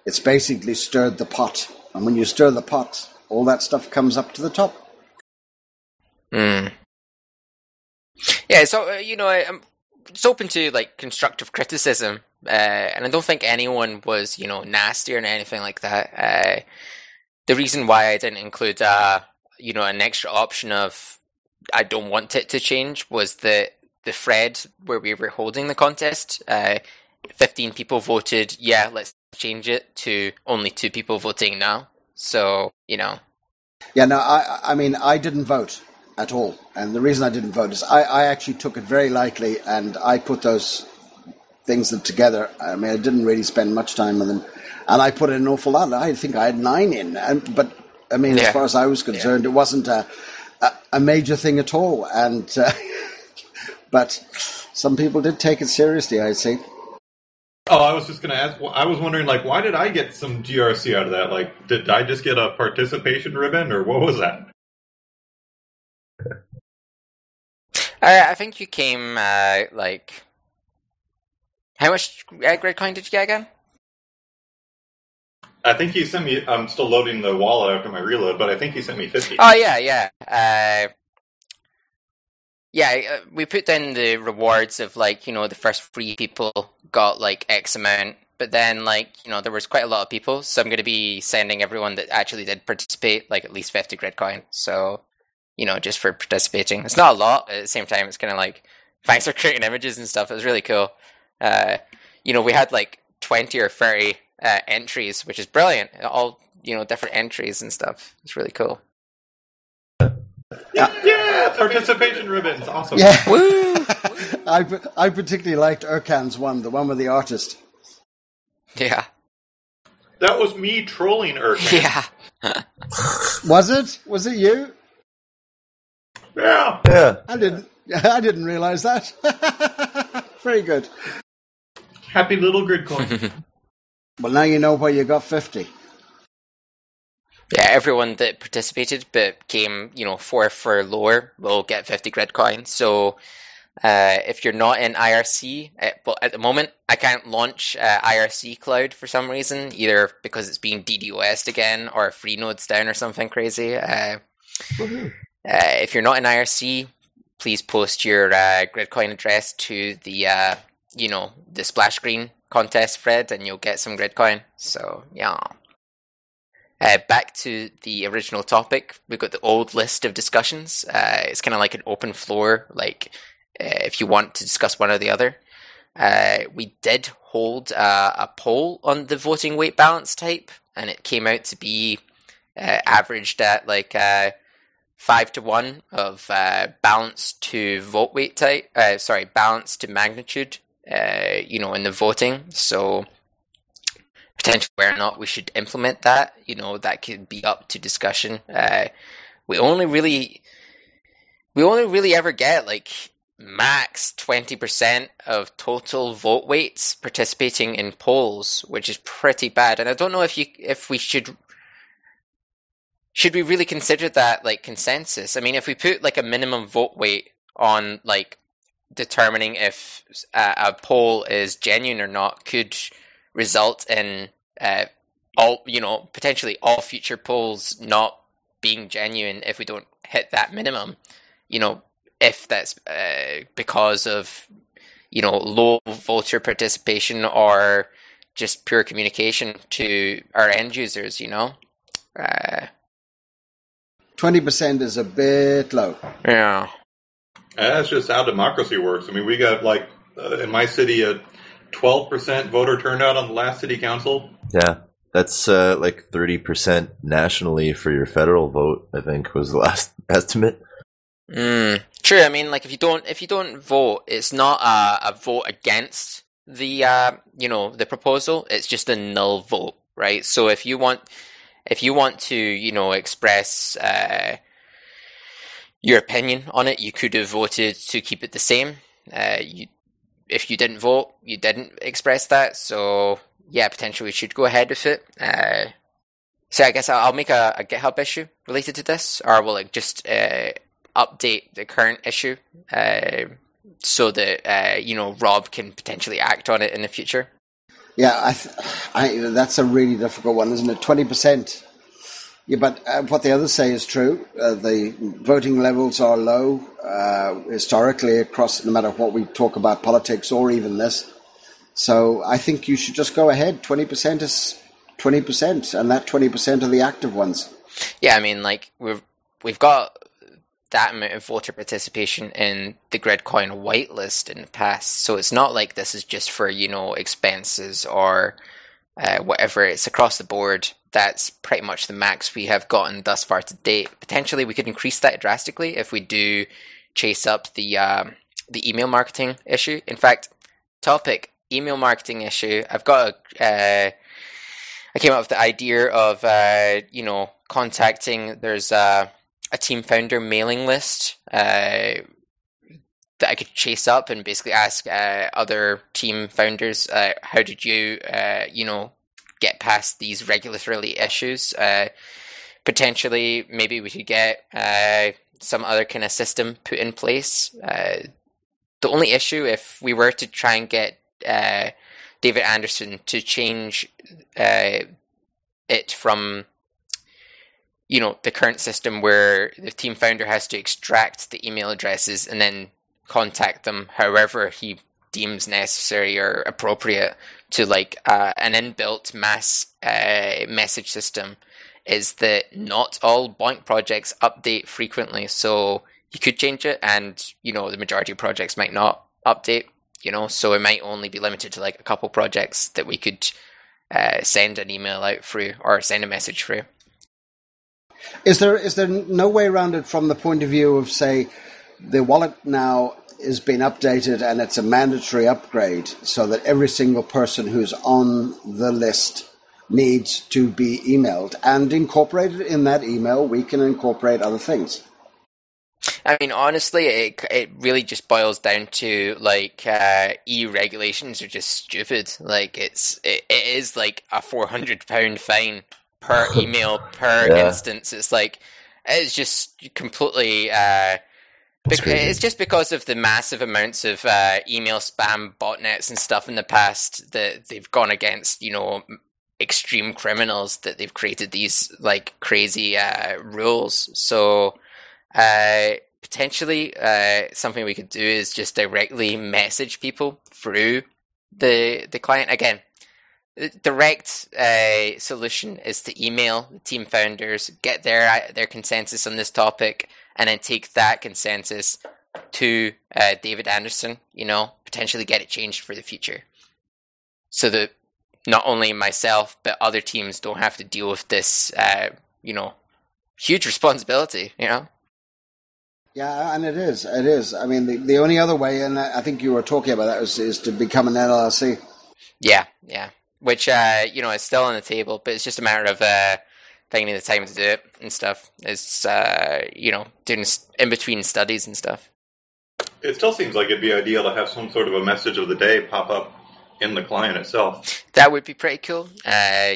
it's basically stirred the pot. And when you stir the pot, all that stuff comes up to the top. Mm. Yeah, so uh, you know, I, I'm it's open to like constructive criticism, uh, and I don't think anyone was you know nasty or anything like that. Uh, the reason why I didn't include uh, you know an extra option of I don't want it to change was that the thread where we were holding the contest, uh, fifteen people voted, yeah, let's change it to only two people voting now. So you know, Yeah, no, I, I mean, I didn't vote at all. And the reason I didn't vote is I, I actually took it very lightly and I put those things together. I mean, I didn't really spend much time with them. And I put in an awful lot. I think I had nine in. And, but, I mean, Yeah. as far as I was concerned, it wasn't a, a, a major thing at all. And, uh, but some people did take it seriously, I see. Oh, I was just going to ask. I was wondering, like, why did I get some GRC out of that? Like, did I just get a participation ribbon, or what was that? I, I think you came uh, like how much uh, grid coin did you get again? I think he sent me. I'm still loading the wallet after my reload, but I think he sent me fifty. Oh yeah, yeah, uh, yeah. uh, We put down the rewards of like you know the first three people got like X amount, but then like you know there was quite a lot of people, so I'm going to be sending everyone that actually did participate like at least fifty grid coin. So you know just for participating, it's not a lot. At the same time, it's kind of like thanks for creating images and stuff. It was really cool. Uh, you know, we had like twenty or thirty uh, entries, which is brilliant. All you know, different entries and stuff. It's really cool. yeah, yeah, participation ribbons, awesome. Yeah. Woo! I, I particularly liked Urkan's one, the one with the artist. Yeah, That was me trolling Urkan. yeah. Was it? Was it you? yeah. Yeah. I didn't. I didn't realize that. Very good. Happy little grid coin. Well, now you know why you got fifty. Yeah, everyone that participated but came, you know, fourth or lower will get 50 grid coins. So uh, if you're not in IRC, uh, well, at the moment, I can't launch uh, IRC Cloud for some reason, either because it's being DDoSed again or Freenode's down or something crazy. Uh, uh, if you're not in IRC, please post your uh, gridcoin address to the, uh, you know, the splash screen contest thread, and you'll get some gridcoin. So yeah. Uh, back to the original topic, we've got the old list of discussions. Uh, it's kind of like an open floor, like uh, if you want to discuss one or the other. Uh, we did hold a poll on the voting weight balance type, and it came out to be uh, averaged at like uh, five to one of balance to vote weight type. Sorry, balance to magnitude. Uh, you know, in the voting. So potentially whether or not we should implement that. You know, that could be up to discussion. Uh, we only really, we only really ever get like max twenty percent of total vote weights participating in polls, which is pretty bad. And I don't know if you if we should should we really consider that like consensus? I mean, if we put like a minimum vote weight on like determining if a, a poll is genuine or not, could result in uh, all you know potentially all future polls not being genuine if we don't hit that minimum. You know, if that's uh, because of you know low voter participation or just pure communication to our end users. You know. Uh, Twenty percent is a bit low. Yeah. And that's just how democracy works. I mean, we got like uh, in my city a twelve percent voter turnout on the last city council. Yeah, that's uh, like thirty percent nationally for your federal vote. I think was the last estimate. Mm, true. I mean, like if you don't if you don't vote, it's not a, a vote against the uh, you know the proposal. It's just a null vote, right? So if you want if you want to, you know, express uh, your opinion on it, you could have voted to keep it the same. Uh, you, if you didn't vote, you didn't express that. So yeah, potentially we should go ahead with it. Uh, so I guess I'll make a, a, GitHub issue related to this, or will it just uh, update the current issue uh, so that uh, you know Rob can potentially act on it in the future? Yeah, I, th- I, that's a really difficult one, isn't it? Twenty percent. Yeah, but uh, what the others say is true. Uh, the voting levels are low uh, historically across, no matter what we talk about politics or even this. So I think you should just go ahead. Twenty percent is twenty percent, and that twenty percent are the active ones. Yeah, I mean, like we've we've got that amount of voter participation in the Gridcoin whitelist in the past. So it's not like this is just for, you know, expenses or uh, whatever. It's across the board. That's pretty much the max we have gotten thus far to date. Potentially, we could increase that drastically if we do chase up the um, the email marketing issue. In fact, topic email marketing issue. I've got a. Uh, I came up with the idea of uh, you know contacting. There's a a team founder mailing list uh, that I could chase up and basically ask uh, other team founders, uh, how did you, uh, you know, get past these regulatory issues? Uh, potentially, maybe we could get uh, some other kind of system put in place. the only issue, if we were to try and get David Anderson to change it from you know the current system where the team founder has to extract the email addresses and then contact them however he deems necessary or appropriate to like uh, an inbuilt mass uh, message system is that not all BOINC projects update frequently. So you could change it and you know the majority of projects might not update you know? So it might only be limited to like a couple projects that we could uh, send an email out through or send a message through. Is there is there no way around it from the point of view of say the wallet now is being updated and it's a mandatory upgrade so that every single person who's on the list needs to be emailed and incorporated in that email we can incorporate other things I mean, honestly, it it really just boils down to like uh, EU regulations are just stupid. Like it's it, it is like a four hundred pound fine per email per yeah. instance. It's like it's just completely. Uh, it's just because of the massive amounts of uh, email spam botnets and stuff in the past that they've gone against, you know, extreme criminals that they've created these like crazy uh, rules. So uh, potentially, uh, something we could do is just directly message people through the the client. Again, direct uh, solution is to email the team founders, get their uh, their consensus on this topic, and then take that consensus to uh, David Anderson. You know, potentially get it changed for the future, so that not only myself but other teams don't have to deal with this. Uh, you know, huge responsibility. You know. Yeah, and it is. It is. I mean, the, the only other way, and I think you were talking about that, is, is to become an LLC. Yeah, yeah which uh, you know is still on the table, but it's just a matter of finding the time to do it and stuff. It's uh, you know doing in between studies and stuff. It still seems like it'd be ideal to have some sort of a message of the day pop up in the client itself. That would be pretty cool. Uh,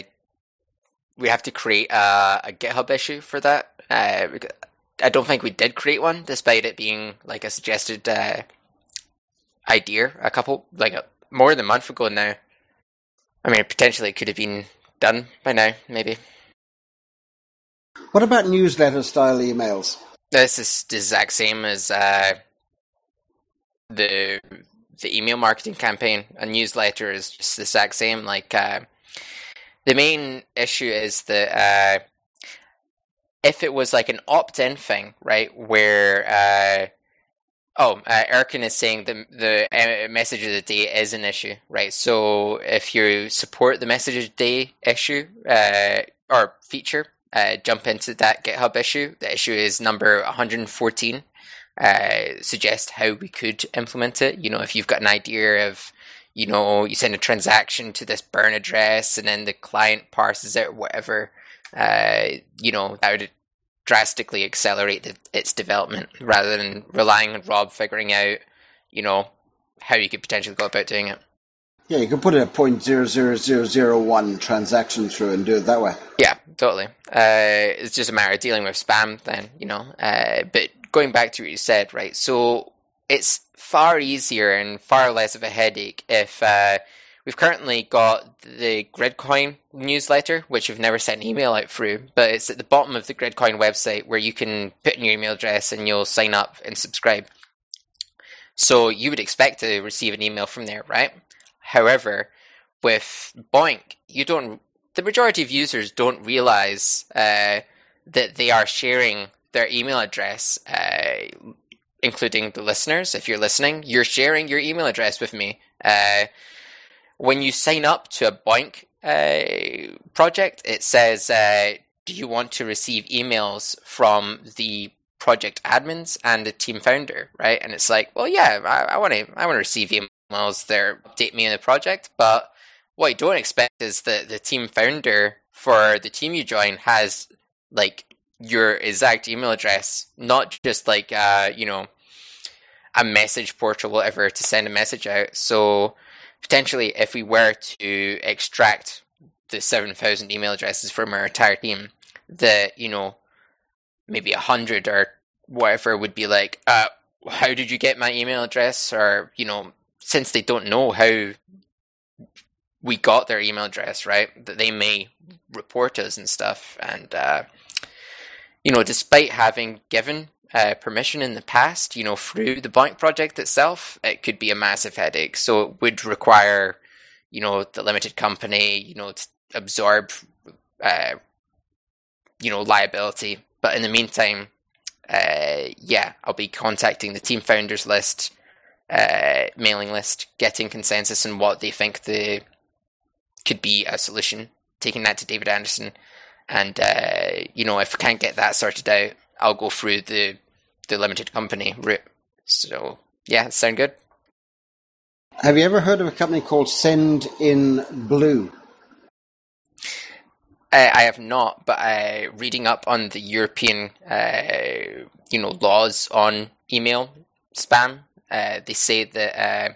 we have to create a, a GitHub issue for that. Uh, I don't think we did create one, despite it being like a suggested uh, idea a couple like a, more than a month ago now. I mean, potentially it could have been done by now, maybe. What about newsletter style emails? This is the exact same as uh, the the email marketing campaign. A newsletter is just the exact same. Like uh, the main issue is that uh, if it was like an opt-in thing, right, where uh, oh, uh, Erkin is saying the the uh, message of the day is an issue, right? So if you support the message of the day issue uh, or feature, uh, jump into that GitHub issue. The issue is number 114. Uh, suggest how we could implement it. You know, if you've got an idea of, you know, you send a transaction to this burn address and then the client parses it or whatever, uh, you know, that would drastically accelerate the, its development rather than relying on Rob figuring out, you know, how you could potentially go about doing it. Yeah, you could put a point zero zero zero zero one transaction through and do it that way. Yeah, totally. Uh, it's just a matter of dealing with spam then, you know. Uh, but going back to what you said, right? So it's far easier and far less of a headache if uh, we've currently got the Gridcoin newsletter, which we've never sent an email out through, but it's at the bottom of the Gridcoin website where you can put in your email address and you'll sign up and subscribe. So you would expect to receive an email from there, right? However, with BOINC, you don't. The majority of users don't realize uh, that they are sharing their email address, uh, including the listeners. If you're listening, you're sharing your email address with me. Uh, when you sign up to a BOINC uh, project, it says, uh, "Do you want to receive emails from the project admins and the team founder?" Right? And it's like, well, yeah, I want to. I want to receive emails emails there update me in the project. But what you don't expect is that the team founder for the team you join has like your exact email address, not just like uh, you know a message portal, whatever, to send a message out. So potentially, if we were to extract the seven thousand email addresses from our entire team, that you know maybe a hundred or whatever would be like, uh, how did you get my email address? Or you know, since they don't know how we got their email address, right? That they may report us and stuff. And, uh, you know, despite having given uh, permission in the past, you know, through the bank project itself, it could be a massive headache. So it would require, you know, the limited company, you know, to absorb, uh, you know, liability. But in the meantime, uh, yeah, I'll be contacting the team founders list uh, mailing list, getting consensus on what they think the could be a solution, taking that to David Anderson, and uh, you know if I can't get that sorted out, I'll go through the the limited company route. So yeah, sound good. Have you ever heard of a company called Send in Blue? Uh, I have not, but uh, reading up on the European, uh, you know, laws on email spam uh, they say that uh,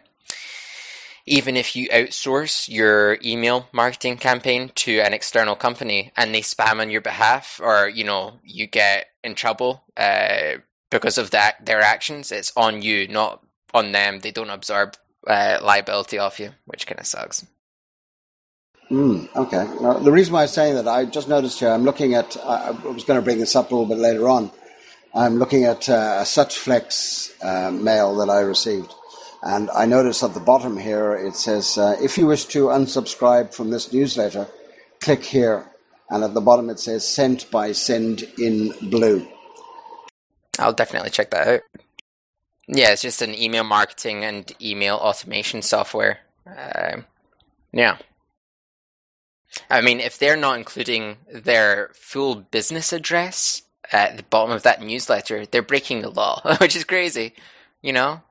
even if you outsource your email marketing campaign to an external company and they spam on your behalf, or you know you get in trouble uh, because of that their actions, it's on you, not on them. They don't absorb uh, liability off you, which kind of sucks. Mm, okay. Now, the reason why I'm saying that, I just noticed here, I'm looking at, I was going to bring this up a little bit later on. I'm looking at uh, a SuchFlex uh, mail that I received. And I notice at the bottom here it says, uh, if you wish to unsubscribe from this newsletter, click here. And at the bottom it says, sent by Send in Blue. I'll definitely check that out. Yeah, it's just an email marketing and email automation software. Uh, yeah. I mean, if they're not including their full business address, at the bottom of that newsletter, they're breaking the law, which is crazy, you know?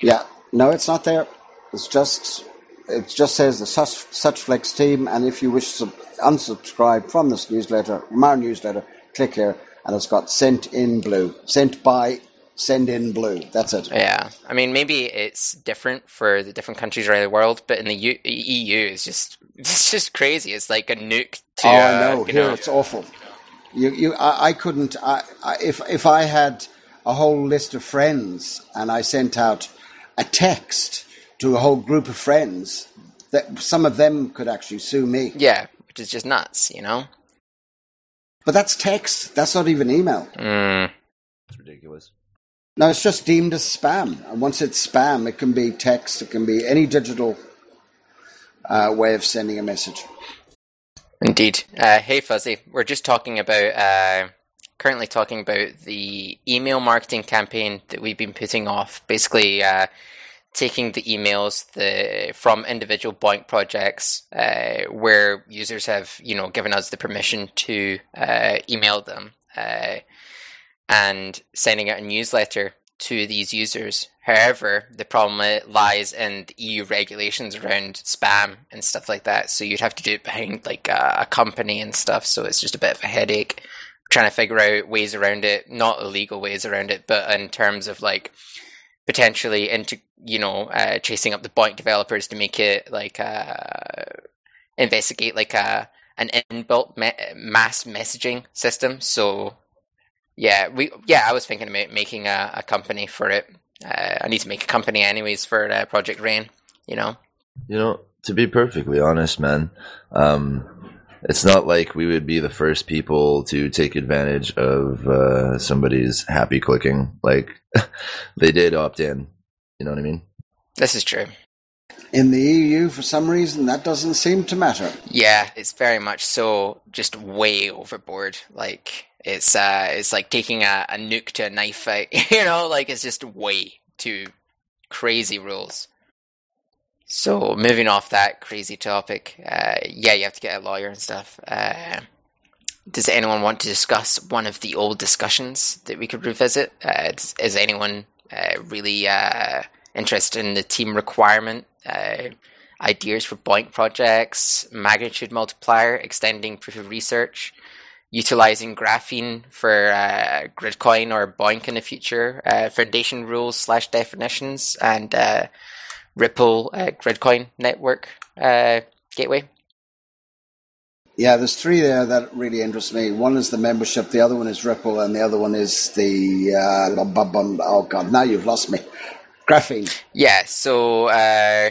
Yeah, no, it's not there. It's just it just says the SuchFlex team, and if you wish to unsubscribe from this newsletter, from our newsletter, click here, and it's got sent in blue, sent by Sendinblue. That's it. Yeah, I mean, maybe it's different for the different countries around the world, but in the U- EU, it's just it's just crazy. It's like a nuke to. oh, uh, I know. you Here know. it's awful. You, you, I, I couldn't. I, I, if if I had a whole list of friends and I sent out a text to a whole group of friends, that some of them could actually sue me. Yeah, which is just nuts, you know. But that's text. That's not even email. Mm. It's ridiculous. No, it's just deemed as spam. And once it's spam, it can be text. It can be any digital uh, way of sending a message. Indeed. Uh, hey, Fuzzy. We're just talking about, uh, currently talking about the email marketing campaign that we've been putting off. Basically, uh, taking the emails the, from individual BOINC projects uh, where users have, you know, given us the permission to uh, email them uh, and sending out a newsletter to these users. However, the problem uh, lies in EU regulations around spam and stuff like that. So you'd have to do it behind like a, a company and stuff. So it's just a bit of a headache trying to figure out ways around it, not illegal ways around it, but in terms of like potentially into you know uh, chasing up the BOINC developers to make it like uh, investigate like a an inbuilt me- mass messaging system. So yeah, we yeah I was thinking about making a, a company for it. Uh, I need to make a company anyways for uh, Project Rain. You know. You know, to be perfectly honest, man, um, it's not like we would be the first people to take advantage of uh, somebody's happy clicking. Like they did opt in. You know what I mean? This is true. In the EU, for some reason, that doesn't seem to matter. Yeah, it's very much so just way overboard. Like it's uh it's like taking a, a nuke to a knife fight, you know, like it's just way too crazy rules. So moving off that crazy topic, uh, yeah, you have to get a lawyer and stuff. Uh, does anyone want to discuss one of the old discussions that we could revisit? Uh, does, is anyone uh, really uh, interested in the team requirement? Uh, ideas for BOINC projects, magnitude multiplier, extending proof of research, utilizing graphene for uh, Gridcoin or BOINC in the future, uh, foundation rules slash definitions, and uh, Ripple Gridcoin network gateway. Yeah, there's three there that really interest me. One is the membership, the other one is Ripple, and the other one is the uh, oh god, now you've lost me. Graphene. Yeah, so uh,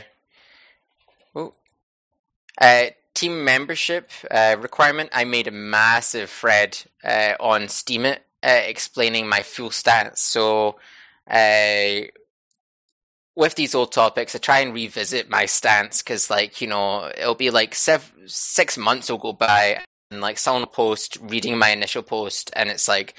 oh, uh, team membership uh, requirement. I made a massive thread uh, on Steemit uh, explaining my full stance. So, uh, with these old topics, I try and revisit my stance because, like, you know, it'll be like sev- six months will go by, and like someone will post reading my initial post, and it's like,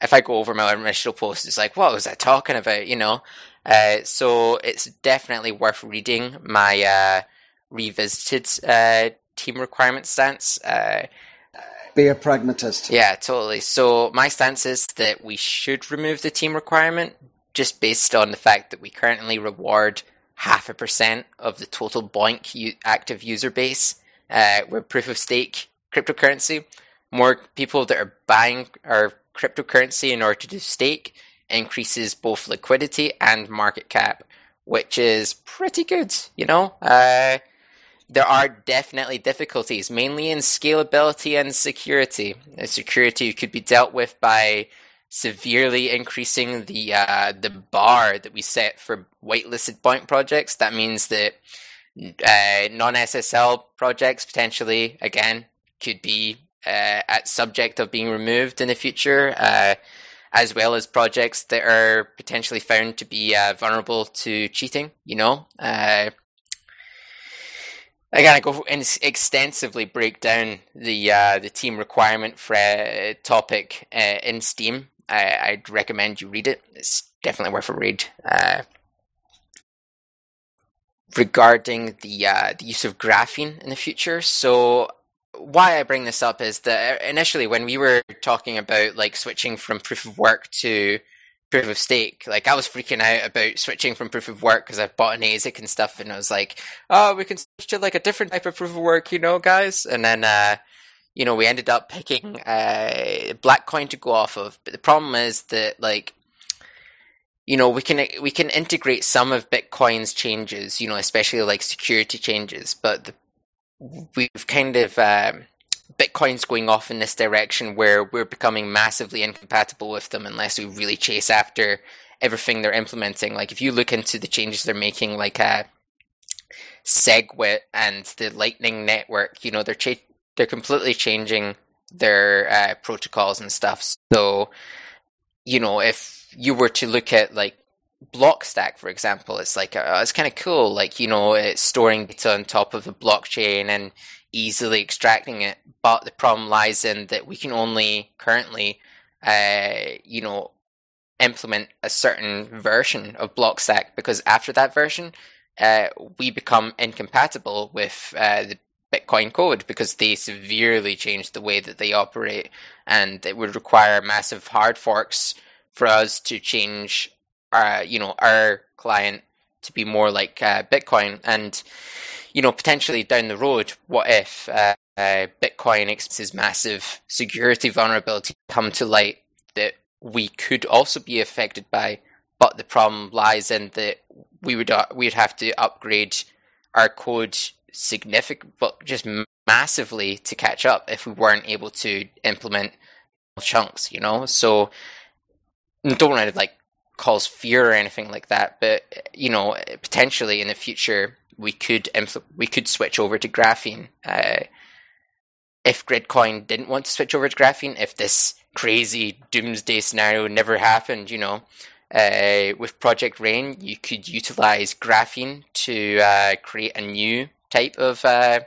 if I go over my initial post, it's like, what was I talking about? You know. Uh, so it's definitely worth reading my uh, revisited uh, team requirement stance. Uh, Be a pragmatist. yeah, totally. So my stance is that we should remove the team requirement just based on the fact that we currently reward half a percent of the total BOINC u- active user base uh, with proof of stake cryptocurrency. More people that are buying our cryptocurrency in order to do stake increases both liquidity and market cap, which is pretty good, you know? Uh, there are definitely difficulties, mainly in scalability and security. Security could be dealt with by severely increasing the uh, the bar that we set for whitelisted point projects. That means that uh, non SSL projects potentially again could be uh, at subject of being removed in the future, uh, as well as projects that are potentially found to be uh, vulnerable to cheating. You know, uh, I gotta go and extensively break down the uh, the team requirement for a topic uh, in Steem. I, I'd recommend you read it. It's definitely worth a read. Uh, regarding the uh, the use of graphene in the future, so why I bring this up is that initially when we were talking about like switching from proof of work to proof of stake, like I was freaking out about switching from proof of work because I bought an ASIC and stuff, and I was like, "Oh, we can switch to like a different type of proof of work, you know, guys." And then, uh, you know, we ended up picking uh, Blackcoin to go off of. But the problem is that like you know, we can we can integrate some of Bitcoin's changes, you know, especially like security changes, but the, we've kind of um, Bitcoin's going off in this direction where we're becoming massively incompatible with them unless we really chase after everything they're implementing. Like if you look into the changes they're making, like uh, SegWit and the Lightning Network, you know, they're cha- they're completely changing their uh, protocols and stuff. So, you know, if you were to look at like Blockstack, for example, it's like uh, it's kind of cool. Like you know, it's storing data on top of a blockchain and easily extracting it. But the problem lies in that we can only currently, uh, you know, implement a certain version of Blockstack because after that version, uh, we become incompatible with uh, the Bitcoin code because they severely changed the way that they operate, and it would require massive hard forks for us to change our, you know, our client to be more like uh, Bitcoin, and you know, potentially down the road, what if uh, uh, Bitcoin experiences massive security vulnerability come to light that we could also be affected by? But the problem lies in that we would uh, we'd have to upgrade our code significant, but just massively to catch up if we weren't able to implement chunks. You know, so don't want to like cause fear or anything like that, but you know, potentially in the future we could impl- we could switch over to graphene. Uh, if Gridcoin didn't want to switch over to graphene, if this crazy doomsday scenario never happened, you know, uh, with Project Rain, you could utilize graphene to uh, create a new type of uh,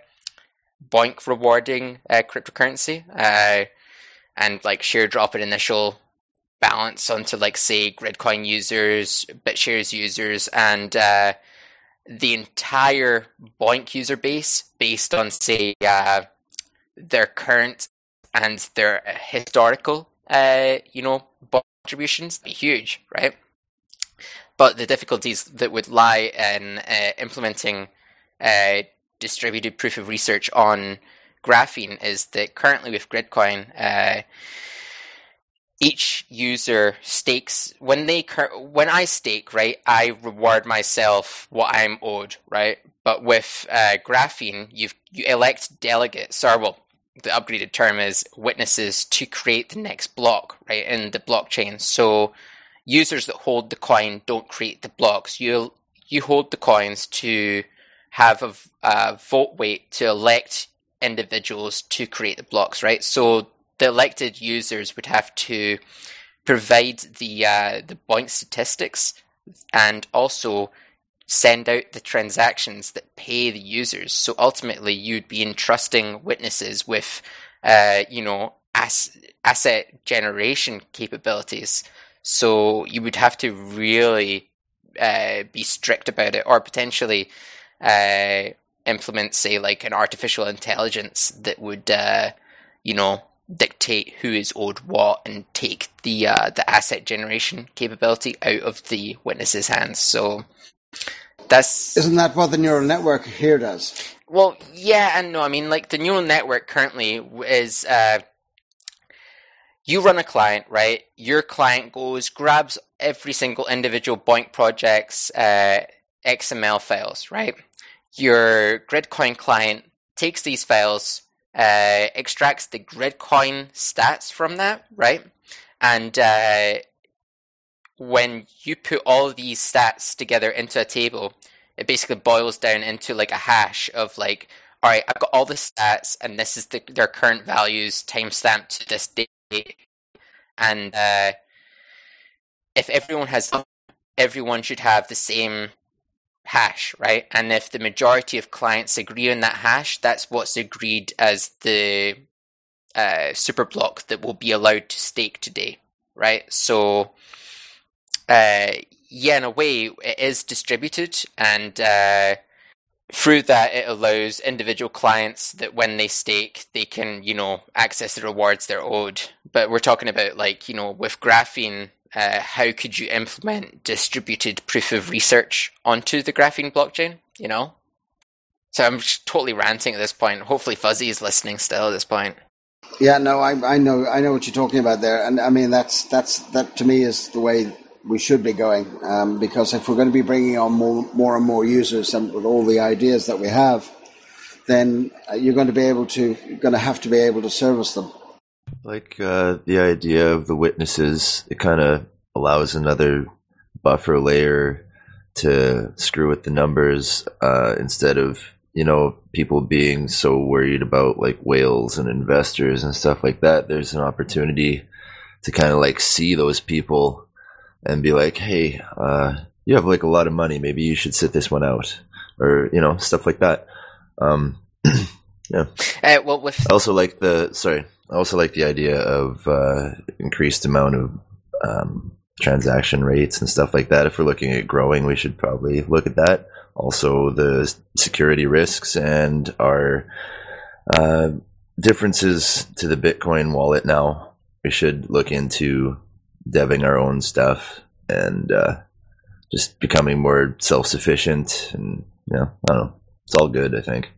BOINC rewarding uh, cryptocurrency uh, and like share drop an initial balance onto like say Gridcoin users, BitShares users, and uh, the entire BOINC user base based on say their current and their historical, you know, contributions be huge, right? But the difficulties that would lie in uh, implementing uh, distributed proof of research on graphene is that currently with Gridcoin, uh, each user stakes when they when I stake, right? I reward myself what I'm owed, right? But with uh, graphene, you you elect delegates, or well, the upgraded term is witnesses to create the next block, right, in the blockchain. So users that hold the coin don't create the blocks. You you hold the coins to have a, a vote weight to elect individuals to create the blocks, right? So the elected users would have to provide the uh, the BOINC statistics and also send out the transactions that pay the users. So ultimately, you'd be entrusting witnesses with, uh, you know, ass- asset generation capabilities. So you would have to really uh, be strict about it, or potentially uh, implement, say, like an artificial intelligence that would, uh, you know, dictate who is owed what and take the uh, the asset generation capability out of the witnesses' hands. So that's isn't that what the neural network here does? Well, yeah and no. I mean, like the neural network currently is. Uh, you run a client, right? Your client goes, grabs every single individual BOINC project's uh, XML files, right? Your Gridcoin client takes these files, uh, extracts the Gridcoin stats from that, right? And uh, when you put all these stats together into a table, it basically boils down into like a hash of like, all right, I've got all the stats, and this is the, their current values timestamped to this date. And uh, if everyone has, everyone should have the same hash, right? And if the majority of clients agree on that hash, that's what's agreed as the uh, super block that will be allowed to stake today, right? So uh, yeah, in a way, it is distributed, and uh, through that, it allows individual clients that when they stake, they can, you know, access the rewards they're owed. But we're talking about, like, you know, with Graphene, uh, how could you implement distributed proof of research onto the Graphene blockchain, you know? So I'm totally ranting at this point. Hopefully, Fuzzy is listening still at this point. Yeah, no, I, I know, I know what you're talking about there, and I mean that's that's that to me is the way we should be going um, because if we're going to be bringing on more, more and more users and with all the ideas that we have, then uh, you're going to be able to going to have to be able to service them. Like uh, the idea of the witnesses, it kind of allows another buffer layer to screw with the numbers uh, instead of you know people being so worried about like whales and investors and stuff like that. There's an opportunity to kind of like see those people and be like, hey, uh, you have like a lot of money. Maybe you should sit this one out, or you know stuff like that. Um, yeah. Uh, well, with I also like the sorry. I also like the idea of uh, increased amount of um, transaction rates and stuff like that. If we're looking at growing, we should probably look at that. Also, the security risks and our uh, differences to the Bitcoin wallet now. We should look into deving our own stuff and uh, just becoming more self sufficient. And, you know, I don't know. It's all good, I think.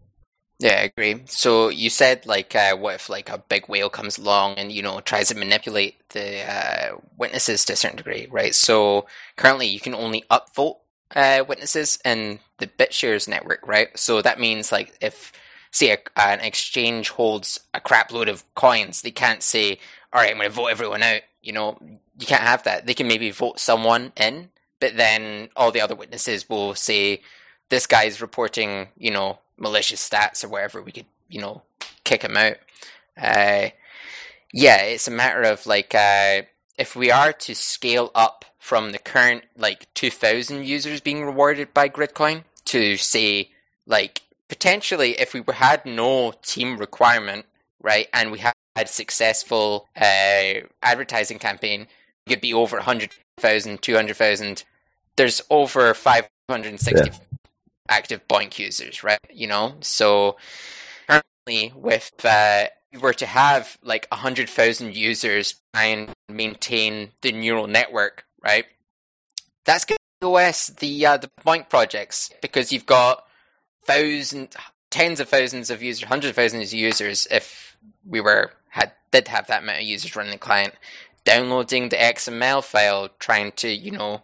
Yeah, I agree. So you said like, uh, what if like a big whale comes along and you know tries to manipulate the uh, witnesses to a certain degree, right? So currently you can only upvote uh, witnesses in the BitShares network, right? So that means like if say a, an exchange holds a crap load of coins, they can't say, "All right, I'm going to vote everyone out." You know, you can't have that. They can maybe vote someone in, but then all the other witnesses will say, "This guy's reporting," you know malicious stats or whatever, we could, you know, kick him out. Uh, yeah, it's a matter of like uh, if we are to scale up from the current like 2,000 users being rewarded by Gridcoin to say like potentially if we had no team requirement, right, and we had a successful uh, advertising campaign, it could be over 100,000, 200,000. There's over 560 yeah active BOINC users, right? You know, so currently with uh, we were to have like a hundred thousand users try and maintain the neural network, right? That's going to OS the uh, the BOINC projects because you've got thousands, tens of thousands of users, hundreds of thousands of users. If we were had did have that of users running the client, downloading the XML file, trying to you know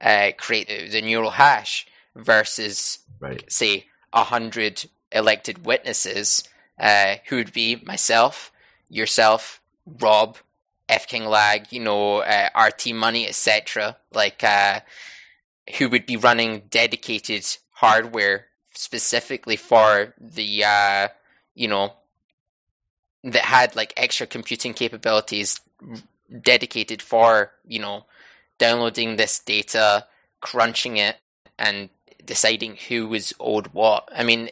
uh, create the, the neural hash versus, right. say, a hundred elected witnesses, uh, who would be myself, yourself, Rob, F King Lag, you know, uh, RT Money, etc. Like, uh, who would be running dedicated hardware specifically for the, uh, you know, that had like extra computing capabilities dedicated for, you know, downloading this data, crunching it, and deciding who was owed what. I mean,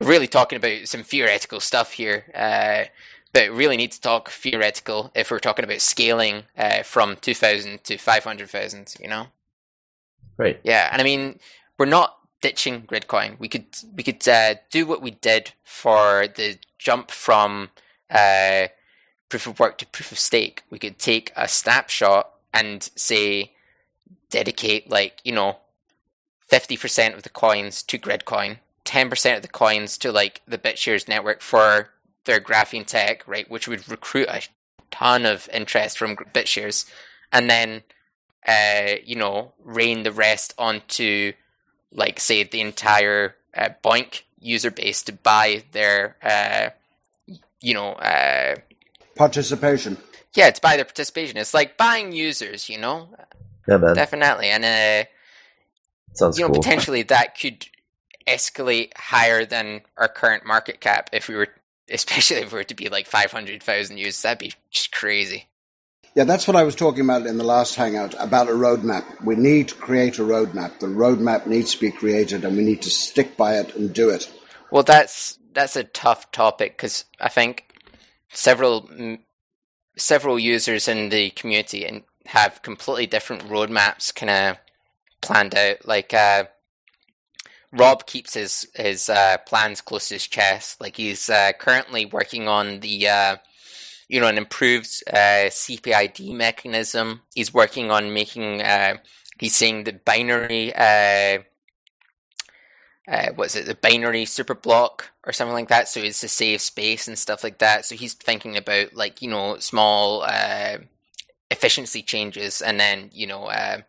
really talking about some theoretical stuff here, uh, but really need to talk theoretical if we're talking about scaling uh, from 2,000 to 500,000, you know? Right. Yeah, and I mean, we're not ditching Gridcoin. We could we could uh, do what we did for the jump from uh, proof of work to proof of stake. We could take a snapshot and say dedicate like you know 50% of the coins to Gridcoin, 10% of the coins to like the BitShares network for their graphene tech, right, which would recruit a ton of interest from BitShares, and then, uh, you know, rain the rest onto, like, say, the entire uh, BOINC user base to buy their, uh, you know, uh, participation. Yeah, to buy their participation. It's like buying users, you know. Yeah, man. Definitely, and uh, Sounds you know, cool. potentially that could escalate higher than our current market cap if we were, especially if we were to be like 500,000 users. That'd be just crazy. Yeah, that's what I was talking about in the last hangout about a roadmap. We need to create a roadmap. The roadmap needs to be created, and we need to stick by it and do it. Well, that's that's a tough topic because I think several several users in the community and have completely different roadmaps, kind of planned out. Like uh, Rob keeps his his uh, plans close to his chest. Like he's uh, currently working on the uh, you know an improved uh, CPID mechanism. He's working on making. Uh, he's saying the binary. Uh, what's it? The binary super block or something like that. So it's to save space and stuff like that. So he's thinking about like you know small uh, efficiency changes, and then you know uh,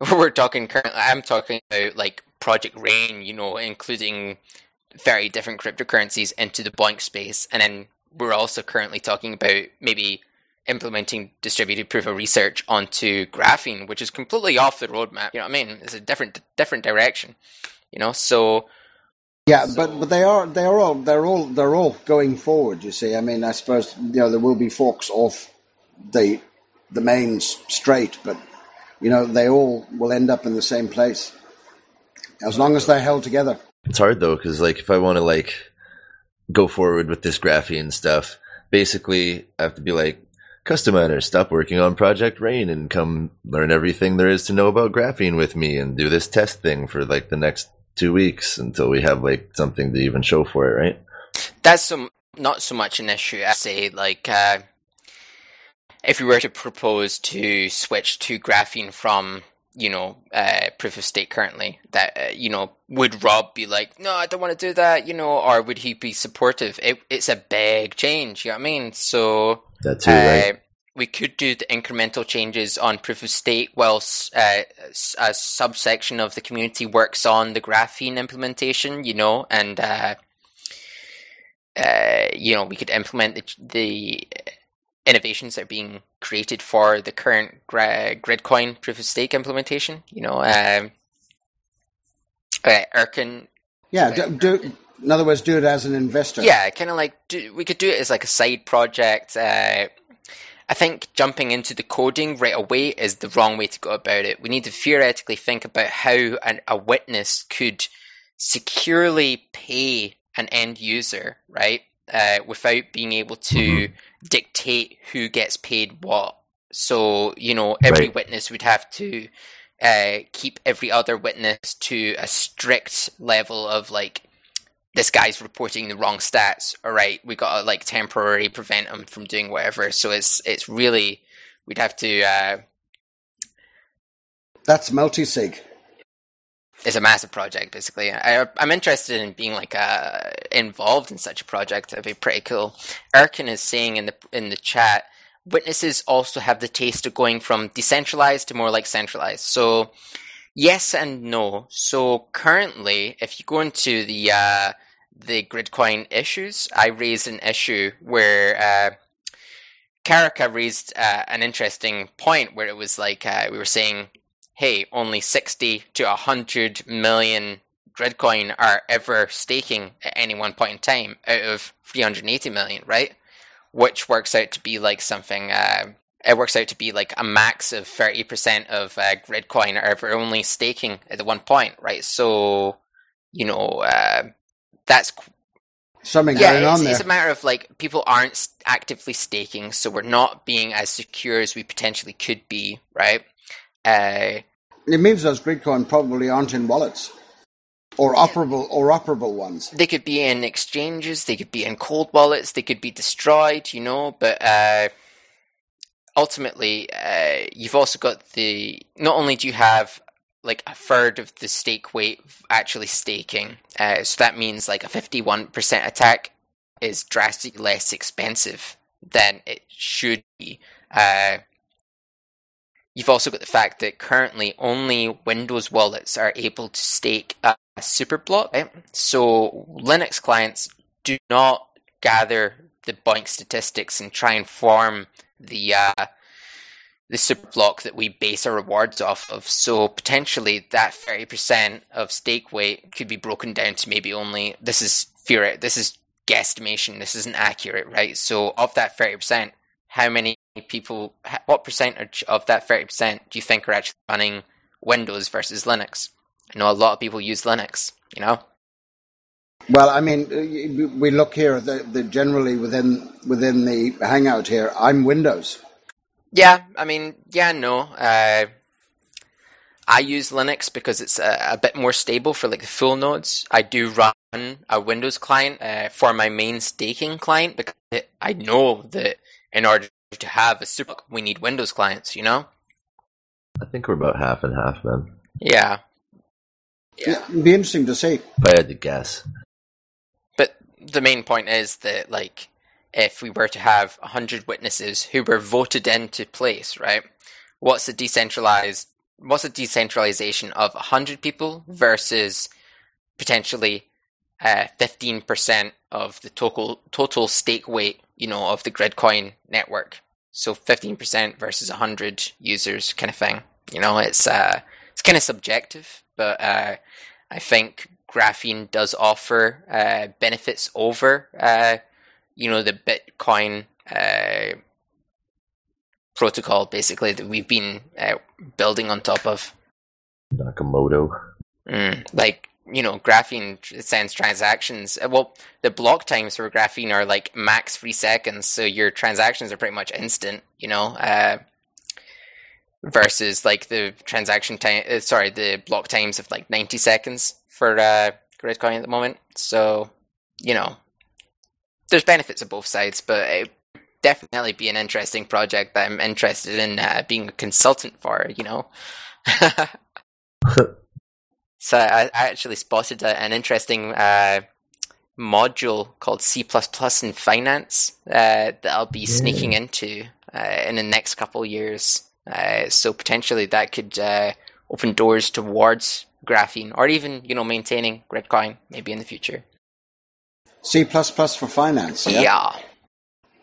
we're talking currently. I'm talking about like Project Rain, you know, including very different cryptocurrencies into the BOINC space, and then we're also currently talking about maybe implementing distributed proof of research onto graphene, which is completely off the roadmap. You know what I mean? It's a different different direction. You know, so yeah, but but they are they are all they're all they're all going forward. You see, I mean, I suppose you know there will be forks off the the main straight, but you know they all will end up in the same place as long as they're held together. It's hard though, because like if I want to like go forward with this graphene stuff, basically I have to be like, custom miner, stop working on Project Rain and come learn everything there is to know about graphene with me and do this test thing for like the next two weeks until we have like something to even show for it, right? That's some not so much an issue. I say like uh, if we were to propose to switch to graphene from you know uh, proof of stake currently, that uh, you know would Rob be like, no, I don't want to do that, you know, or would he be supportive? It, it's a big change, you know what I mean? So that too, right? Uh, we could do the incremental changes on proof of stake whilst uh, a subsection of the community works on the graphene implementation, you know, and uh, uh, you know we could implement the, the, innovations that are being created for the current Gridcoin proof of stake implementation. You know, um, uh, Erkin. Yeah, do, do, in other words, do it as an investor. Yeah, kind of like do, we could do it as like a side project. Uh, I think jumping into the coding right away is the wrong way to go about it. We need to theoretically think about how an, a witness could securely pay an end user, right? Uh, without being able to mm-hmm. dictate who gets paid what. So, you know, every right. witness would have to uh, keep every other witness to a strict level of like this guy's reporting the wrong stats. All right, we got to like temporarily prevent him from doing whatever. So it's it's really we'd have to. Uh, That's multi-sig. It's a massive project, basically. I, am interested in being like uh, involved in such a project. That'd be pretty cool. Erkin is saying in the in the chat, witnesses also have the taste of going from decentralized to more like centralized. So yes and no. So currently, if you go into the uh, the Gridcoin issues, I raised an issue where uh, Karaka raised uh, an interesting point where it was like uh, we were saying, hey, only 60 to 100 million Gridcoin are ever staking at any one point in time out of 380 million, right? Which works out to be like something, uh, it works out to be like a max of 30% of uh, Gridcoin are ever only staking at the one point, right? So, you know, uh, that's something yeah, going on there. It's a matter of like people aren't actively staking, so we're not being as secure as we potentially could be, right? Uh, it means those Gridcoin probably aren't in wallets or operable or operable ones. They could be in exchanges, they could be in cold wallets, they could be destroyed, you know. But uh, ultimately, uh, you've also got the. Not only do you have like a third of the stake weight actually staking. Uh, so that means like a 51% attack is drastically less expensive than it should be. You've also got the fact that currently only Windows wallets are able to stake a super block. Right? So Linux clients do not gather the BOINC statistics and try and form the uh, the super block that we base our rewards off of. So potentially that 30% of stake weight could be broken down to maybe only this is fear this is guesstimation, this isn't accurate, right? So of that 30%, how many people what percentage of that 30% do you think are actually running Windows versus Linux? I know a lot of people use Linux, you know. Well, I mean, we look here the, the generally within within the Hangout here. I'm Windows. Yeah, I mean, yeah, no. Uh, I use Linux because it's a, a, bit more stable for like the full nodes. I do run a Windows client uh, for my main staking client because it, I know that in order to have a super, we need Windows clients. You know. I think we're about half and half, man. Yeah. Yeah, it'd be interesting to see. If I had to guess. But the main point is that like if we were to have 100 witnesses who were voted into place, right? What's the decentralized, what's the decentralization of 100 people versus potentially uh, 15% of the total, total stake weight, you know, of the Gridcoin network? So 15% versus 100 users kind of thing. You know, it's, uh, it's kind of subjective, but, uh, I think graphene does offer uh, benefits over, uh, you know, the Bitcoin uh, protocol, basically that we've been uh, building on top of. Nakamoto. Mm, like you know, graphene sends transactions. Uh, well, the block times for graphene are like max three seconds, so your transactions are pretty much instant. You know. Uh, versus like the transaction time, sorry, the block times of like 90 seconds for uh, Gridcoin at the moment. So, you know, there's benefits of both sides, but it definitely be an interesting project that I'm interested in uh, being a consultant for. You know. so I, I, actually spotted a, an interesting uh, module called C++ in finance uh, that I'll be yeah. sneaking into uh, in the next couple years. Uh, so potentially that could uh, open doors towards graphene or even you know maintaining Gridcoin maybe in the future. C for finance. Yeah. yeah.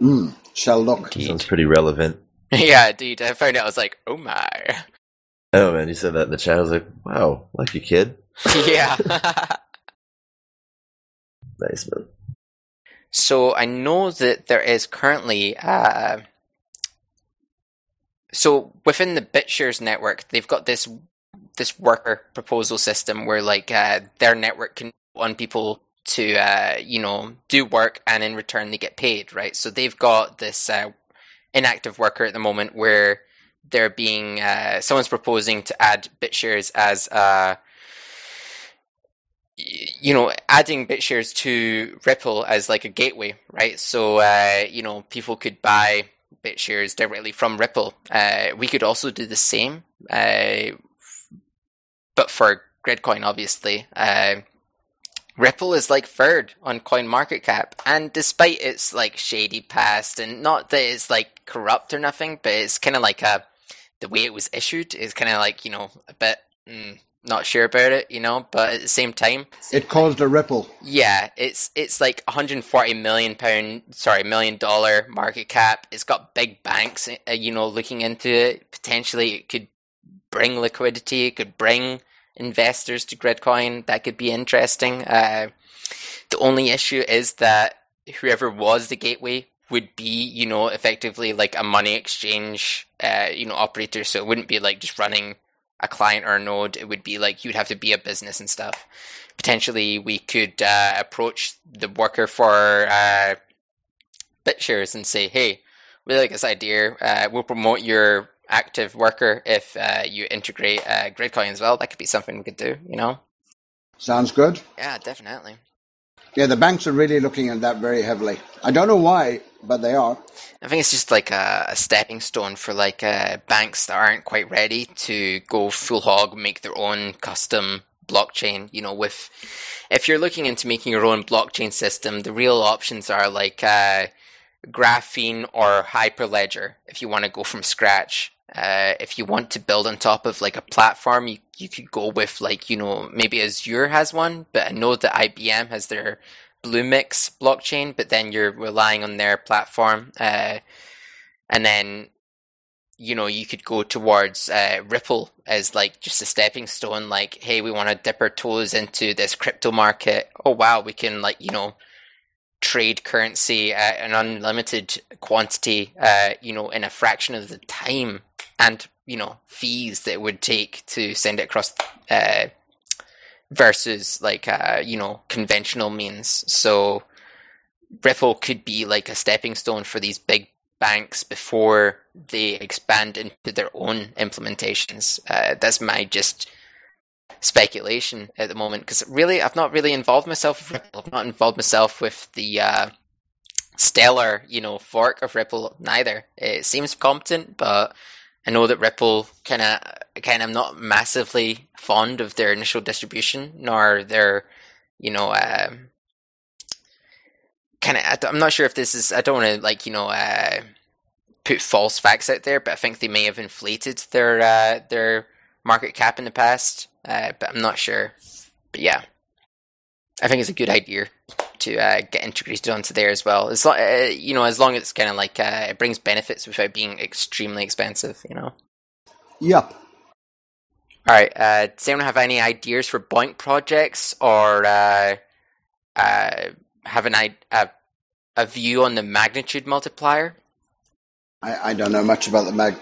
Mm, shall look. Indeed. Sounds pretty relevant. yeah, indeed. I found out. I was like, oh my. Oh man, you said that in the chat. I was like, wow, lucky kid. yeah. nice man. So I know that there is currently. Uh, so within the BitShares network, they've got this this worker proposal system where like uh, their network can want people to uh, you know do work and in return they get paid right so they've got this uh, inactive worker at the moment where they're being uh, someone's proposing to add BitShares as uh, you know adding BitShares to Ripple as like a gateway right so uh, you know people could buy BitShares directly from Ripple uh, we could also do the same but for Gridcoin, obviously. Uh, Ripple is like third on Coin Market Cap, and despite its like shady past, and not that it's like corrupt or nothing, but it's kind of like a the way it was issued is kind of like you know a bit mm, not sure about it, you know. But at the same time, it caused a ripple. Yeah, it's it's like 140 million pound, sorry, million dollar market cap. It's got big banks, uh, you know, looking into it. Potentially, it could bring liquidity. It could bring investors to Gridcoin. That could be interesting. Uh, the only issue is that whoever was the gateway would be, you know, effectively like a money exchange, uh, you know, operator. So it wouldn't be like just running a client or a node. It would be like you'd have to be a business and stuff. Potentially, we could uh, approach the worker for uh, BitShares and say, "Hey, we like this idea. Uh, we'll promote your active worker if uh, you integrate uh, Gridcoin as well. That could be something we could do, you know? Sounds good. Yeah, definitely. Yeah, the banks are really looking at that very heavily. I don't know why, but they are. I think it's just like a, a stepping stone for like uh, banks that aren't quite ready to go full hog, make their own custom blockchain. You know, with if you're looking into making your own blockchain system, the real options are like uh, Graphene or Hyperledger if you want to go from scratch. Uh, if you want to build on top of like a platform, you, you could go with like, you know, maybe Azure has one, but I know that IBM has their Bluemix blockchain, but then you're relying on their platform. Uh, and then, you know, you could go towards uh, Ripple as like just a stepping stone, like, hey, we want to dip our toes into this crypto market. Oh, wow, we can like, you know, trade currency at an unlimited quantity, uh, you know, in a fraction of the time and you know fees that it would take to send it across uh, versus like uh, you know conventional means. So Ripple could be like a stepping stone for these big banks before they expand into their own implementations. Uh, that's my just speculation at the moment because really I've not really involved myself with Ripple. I've not involved myself with the uh, stellar, you know, fork of Ripple neither. It seems competent, but I know that Ripple kind of, of, I'm not massively fond of their initial distribution, nor their, you know, um, kind of. I'm not sure if this is. I don't want to like you know uh, put false facts out there, but I think they may have inflated their uh, their market cap in the past. Uh, but I'm not sure. But yeah, I think it's a good idea to uh, get integrated onto there as well. As long, uh, you know, as long as it's kind of like uh, it brings benefits without being extremely expensive. You know. Yep. All right. Uh, does anyone have any ideas for BOINC projects or uh, uh, have an a, a view on the magnitude multiplier? I, I don't know much about the mag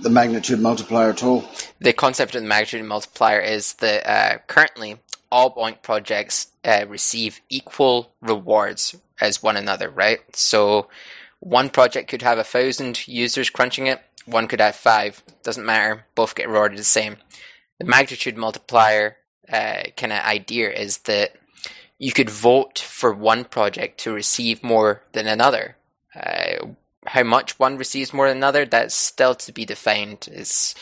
the magnitude multiplier at all. The concept of the magnitude multiplier is that uh, currently all BOINC projects uh, receive equal rewards as one another, right? So one project could have a thousand users crunching it, one could have five. Doesn't matter. Both get rewarded the same. The magnitude multiplier uh, kind of idea is that you could vote for one project to receive more than another. Uh, how much one receives more than another, that's still to be defined. It's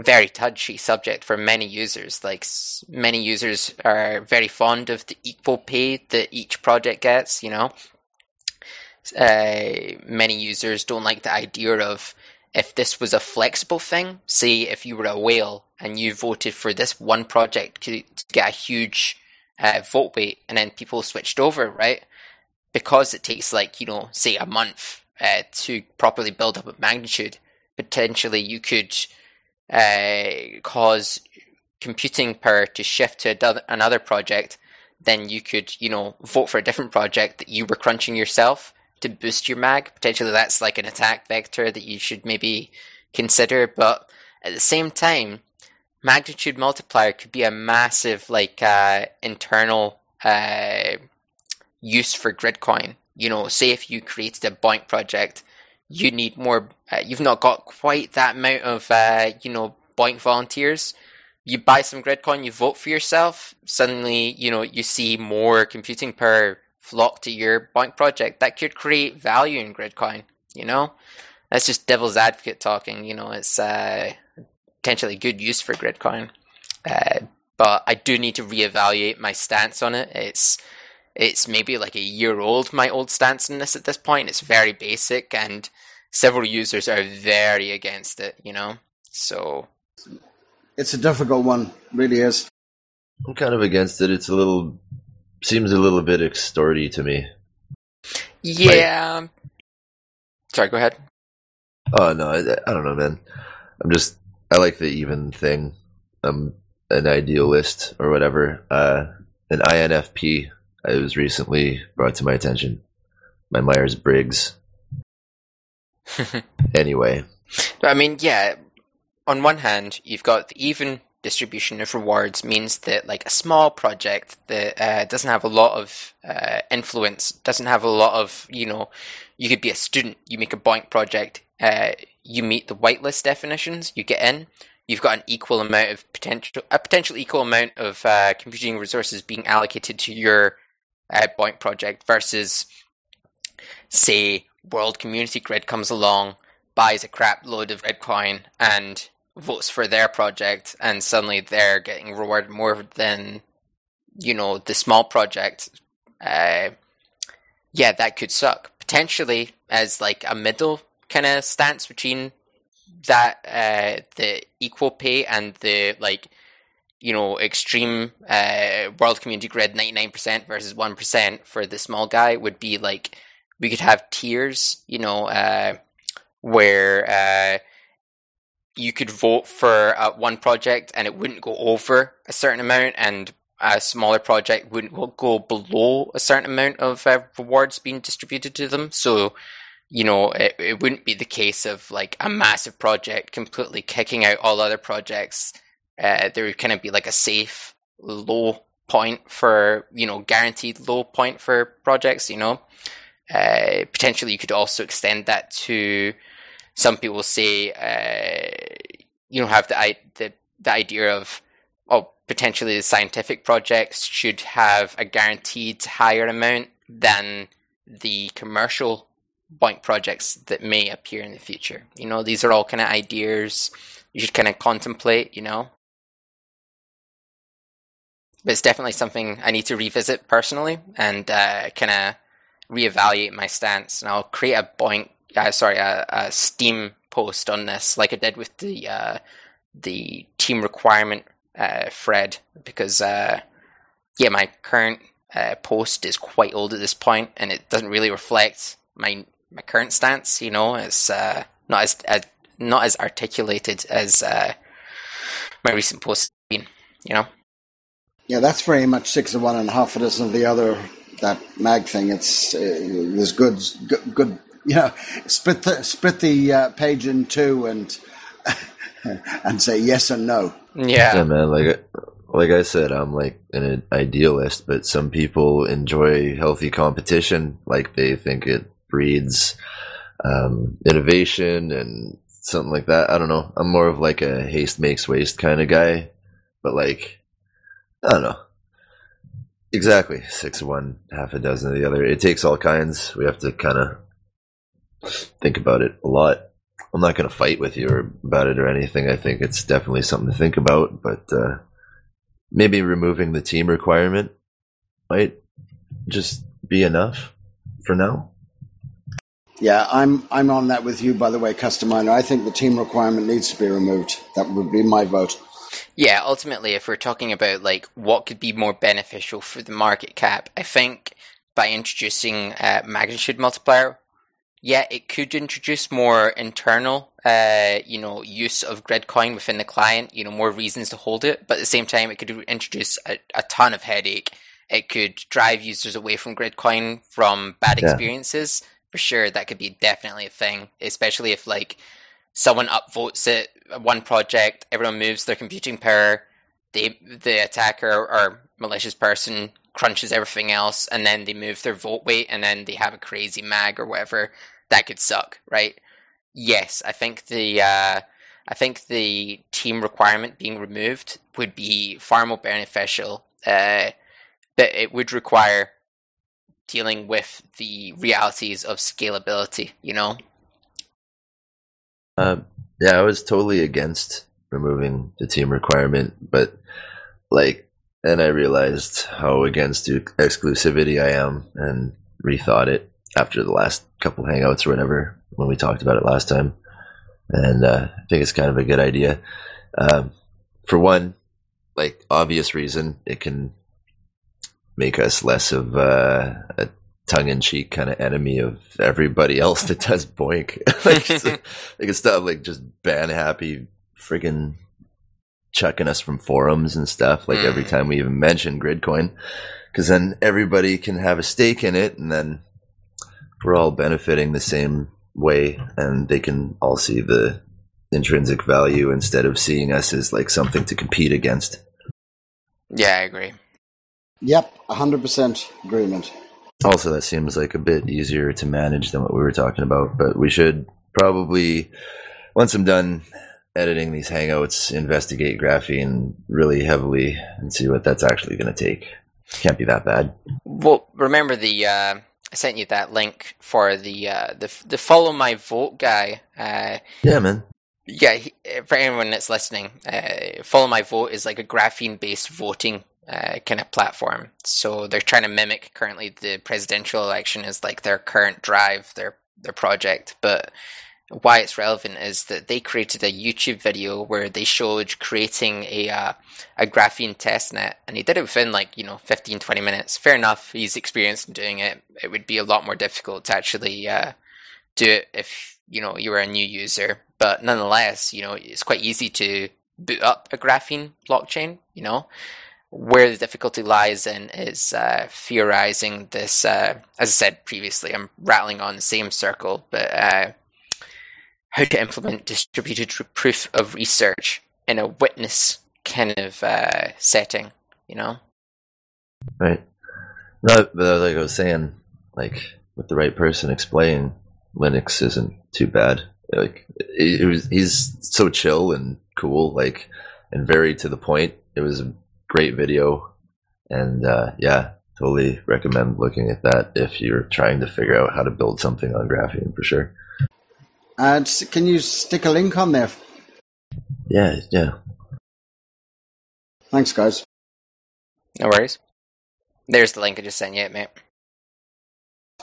very touchy subject for many users. Like many users are very fond of the equal pay that each project gets. You know, uh, many users don't like the idea of if this was a flexible thing. Say if you were a whale and you voted for this one project to, get a huge uh, vote weight, and then people switched over, right? Because it takes like you know, say a month uh, to properly build up a magnitude. Potentially, you could uh, cause computing power to shift to another project. Then you could, you know, vote for a different project that you were crunching yourself to boost your mag. Potentially, that's like an attack vector that you should maybe consider. But at the same time, magnitude multiplier could be a massive like uh, internal uh, use for Gridcoin. You know, say if you created a BOINC project, you need more. Uh, you've not got quite that amount of uh, you know BOINC volunteers. You buy some Gridcoin, you vote for yourself. Suddenly, you know you see more computing power flock to your BOINC project. That could create value in Gridcoin. You know, that's just devil's advocate talking. You know, it's uh, potentially good use for Gridcoin. Uh, but I do need to reevaluate my stance on it. It's it's maybe like a year old, my old stance on this at this point. It's very basic, and several users are very against it, you know? So. It's a difficult one, really is. I'm kind of against it. It's a little. Seems a little bit extorty to me. Yeah. Like, Sorry, go ahead. Oh, no, I, I don't know, man. I'm just. I like the even thing. I'm an idealist or whatever. Uh, an INFP it was recently brought to my attention. My Myers Briggs. anyway. I mean, yeah, on one hand, you've got the even distribution of rewards means that like a small project that uh, doesn't have a lot of uh, influence, doesn't have a lot of, you know, you could be a student, you make a BOINC project, uh, you meet the whitelist definitions, you get in, you've got an equal amount of potential, a potential equal amount of uh, computing resources being allocated to your uh, BOINC project versus, say, World Community Grid comes along, buys a crap load of Gridcoin, and votes for their project, and suddenly they're getting rewarded more than, you know, the small project. Uh, yeah, that could suck. Potentially as like a middle kind of stance between that uh, the equal pay and the like you know, extreme uh, world community grid 99% versus 1% for the small guy would be like we could have tiers, you know, uh, where uh, you could vote for one project and it wouldn't go over a certain amount, and a smaller project wouldn't go below a certain amount of uh, rewards being distributed to them. So, you know, it, it wouldn't be the case of like a massive project completely kicking out all other projects uh, there would kind of be like a safe low point for you know guaranteed low point for projects. You know, uh, potentially you could also extend that to some people say uh, you know have the the the idea of oh potentially the scientific projects should have a guaranteed higher amount than the commercial BOINC projects that may appear in the future. You know, these are all kind of ideas you should kind of contemplate. You know, but it's definitely something I need to revisit personally and uh, kind of reevaluate my stance, and I'll create a BOINC, uh, sorry, a, a Steem post on this, like I did with the uh, the team requirement uh, thread, because uh, yeah, my current uh, post is quite old at this point, and it doesn't really reflect my my current stance. You know, it's uh, not as, not as articulated as uh, my recent post. You know. Yeah, that's very much six of one and half a dozen of the other. That mag thing, it's uh, there's good, good, good. You know, split the split the uh, page in two and and say yes and no. Yeah. Yeah, man. Like, like I said, I'm like an idealist, but some people enjoy healthy competition. Like they think it breeds um, innovation and something like that. I don't know. I'm more of like a haste makes waste kind of guy, but like, I don't know. Exactly. Six of one, half a dozen of the other. It takes all kinds. We have to kind of think about it a lot. I'm not going to fight with you about it or anything. I think it's definitely something to think about, but uh, maybe removing the team requirement might just be enough for now. Yeah, I'm I'm on that with you. By the way, Customer, I think the team requirement needs to be removed. That would be my vote. Yeah, ultimately, if we're talking about like what could be more beneficial for the market cap, I think by introducing a magnitude multiplier, yeah, it could introduce more internal, uh, you know, use of Gridcoin within the client. You know, more reasons to hold it, but at the same time, it could introduce a, a ton of headache. It could drive users away from Gridcoin from bad Yeah. experiences. For sure, that could be definitely a thing, especially if like someone upvotes it, one project, everyone moves their computing power, the the attacker or malicious person crunches everything else, and then they move their vote weight, and then they have a crazy mag or whatever. That could suck, right? Yes, I think the uh, I think the team requirement being removed would be far more beneficial. Uh, but it would require dealing with the realities of scalability. You know, Um, yeah, I was totally against removing the team requirement, but like, and I realized how against exclusivity I am, and rethought it after the last couple hangouts or whatever when we talked about it last time, and uh, I think it's kind of a good idea. Um, for one, like obvious reason, it can make us less of uh, a tongue-in-cheek kind of enemy of everybody else that does BOINC. like, so- they can stop like just ban happy freaking chucking us from forums and stuff like every Mm. time we even mention gridcoin because then everybody can have a stake in it and then we're all benefiting the same way and they can all see the intrinsic value instead of seeing us as like something to compete against yeah, I agree. Yep, hundred percent agreement. Also that seems like a bit easier to manage than what we were talking about but we should probably once i'm done editing these hangouts investigate graphene really heavily and see what that's actually going to take can't be that bad Well, remember the uh, I sent you that link for the uh, the the follow my vote guy. Uh, yeah man yeah, for anyone that's listening, uh, follow my vote is like a graphene based voting uh, kind of platform. So they're trying to mimic currently the presidential election is like their current drive, their their project, but why it's relevant is that they created a YouTube video where they showed creating a uh, a graphene testnet, and he did it within like you know 15, 20 minutes. Fair enough, he's experienced in doing it. It would be a lot more difficult to actually uh, do it if you know you were a new user, but nonetheless, you know it's quite easy to boot up a graphene blockchain. You know where the difficulty lies in is uh, theorizing this. Uh, as I said previously, I'm rattling on the same circle, but uh, how to implement distributed proof of research in a witness kind of uh, setting. You know. right no but like i was saying like with the right person explaining linux isn't too bad like it, it was he's so chill and cool like and very to the point it was great video and uh yeah totally recommend looking at that if you're trying to figure out how to build something on graphene for sure And can you stick a link on there? yeah yeah Thanks, guys. No worries. There's the link I just sent you, mate.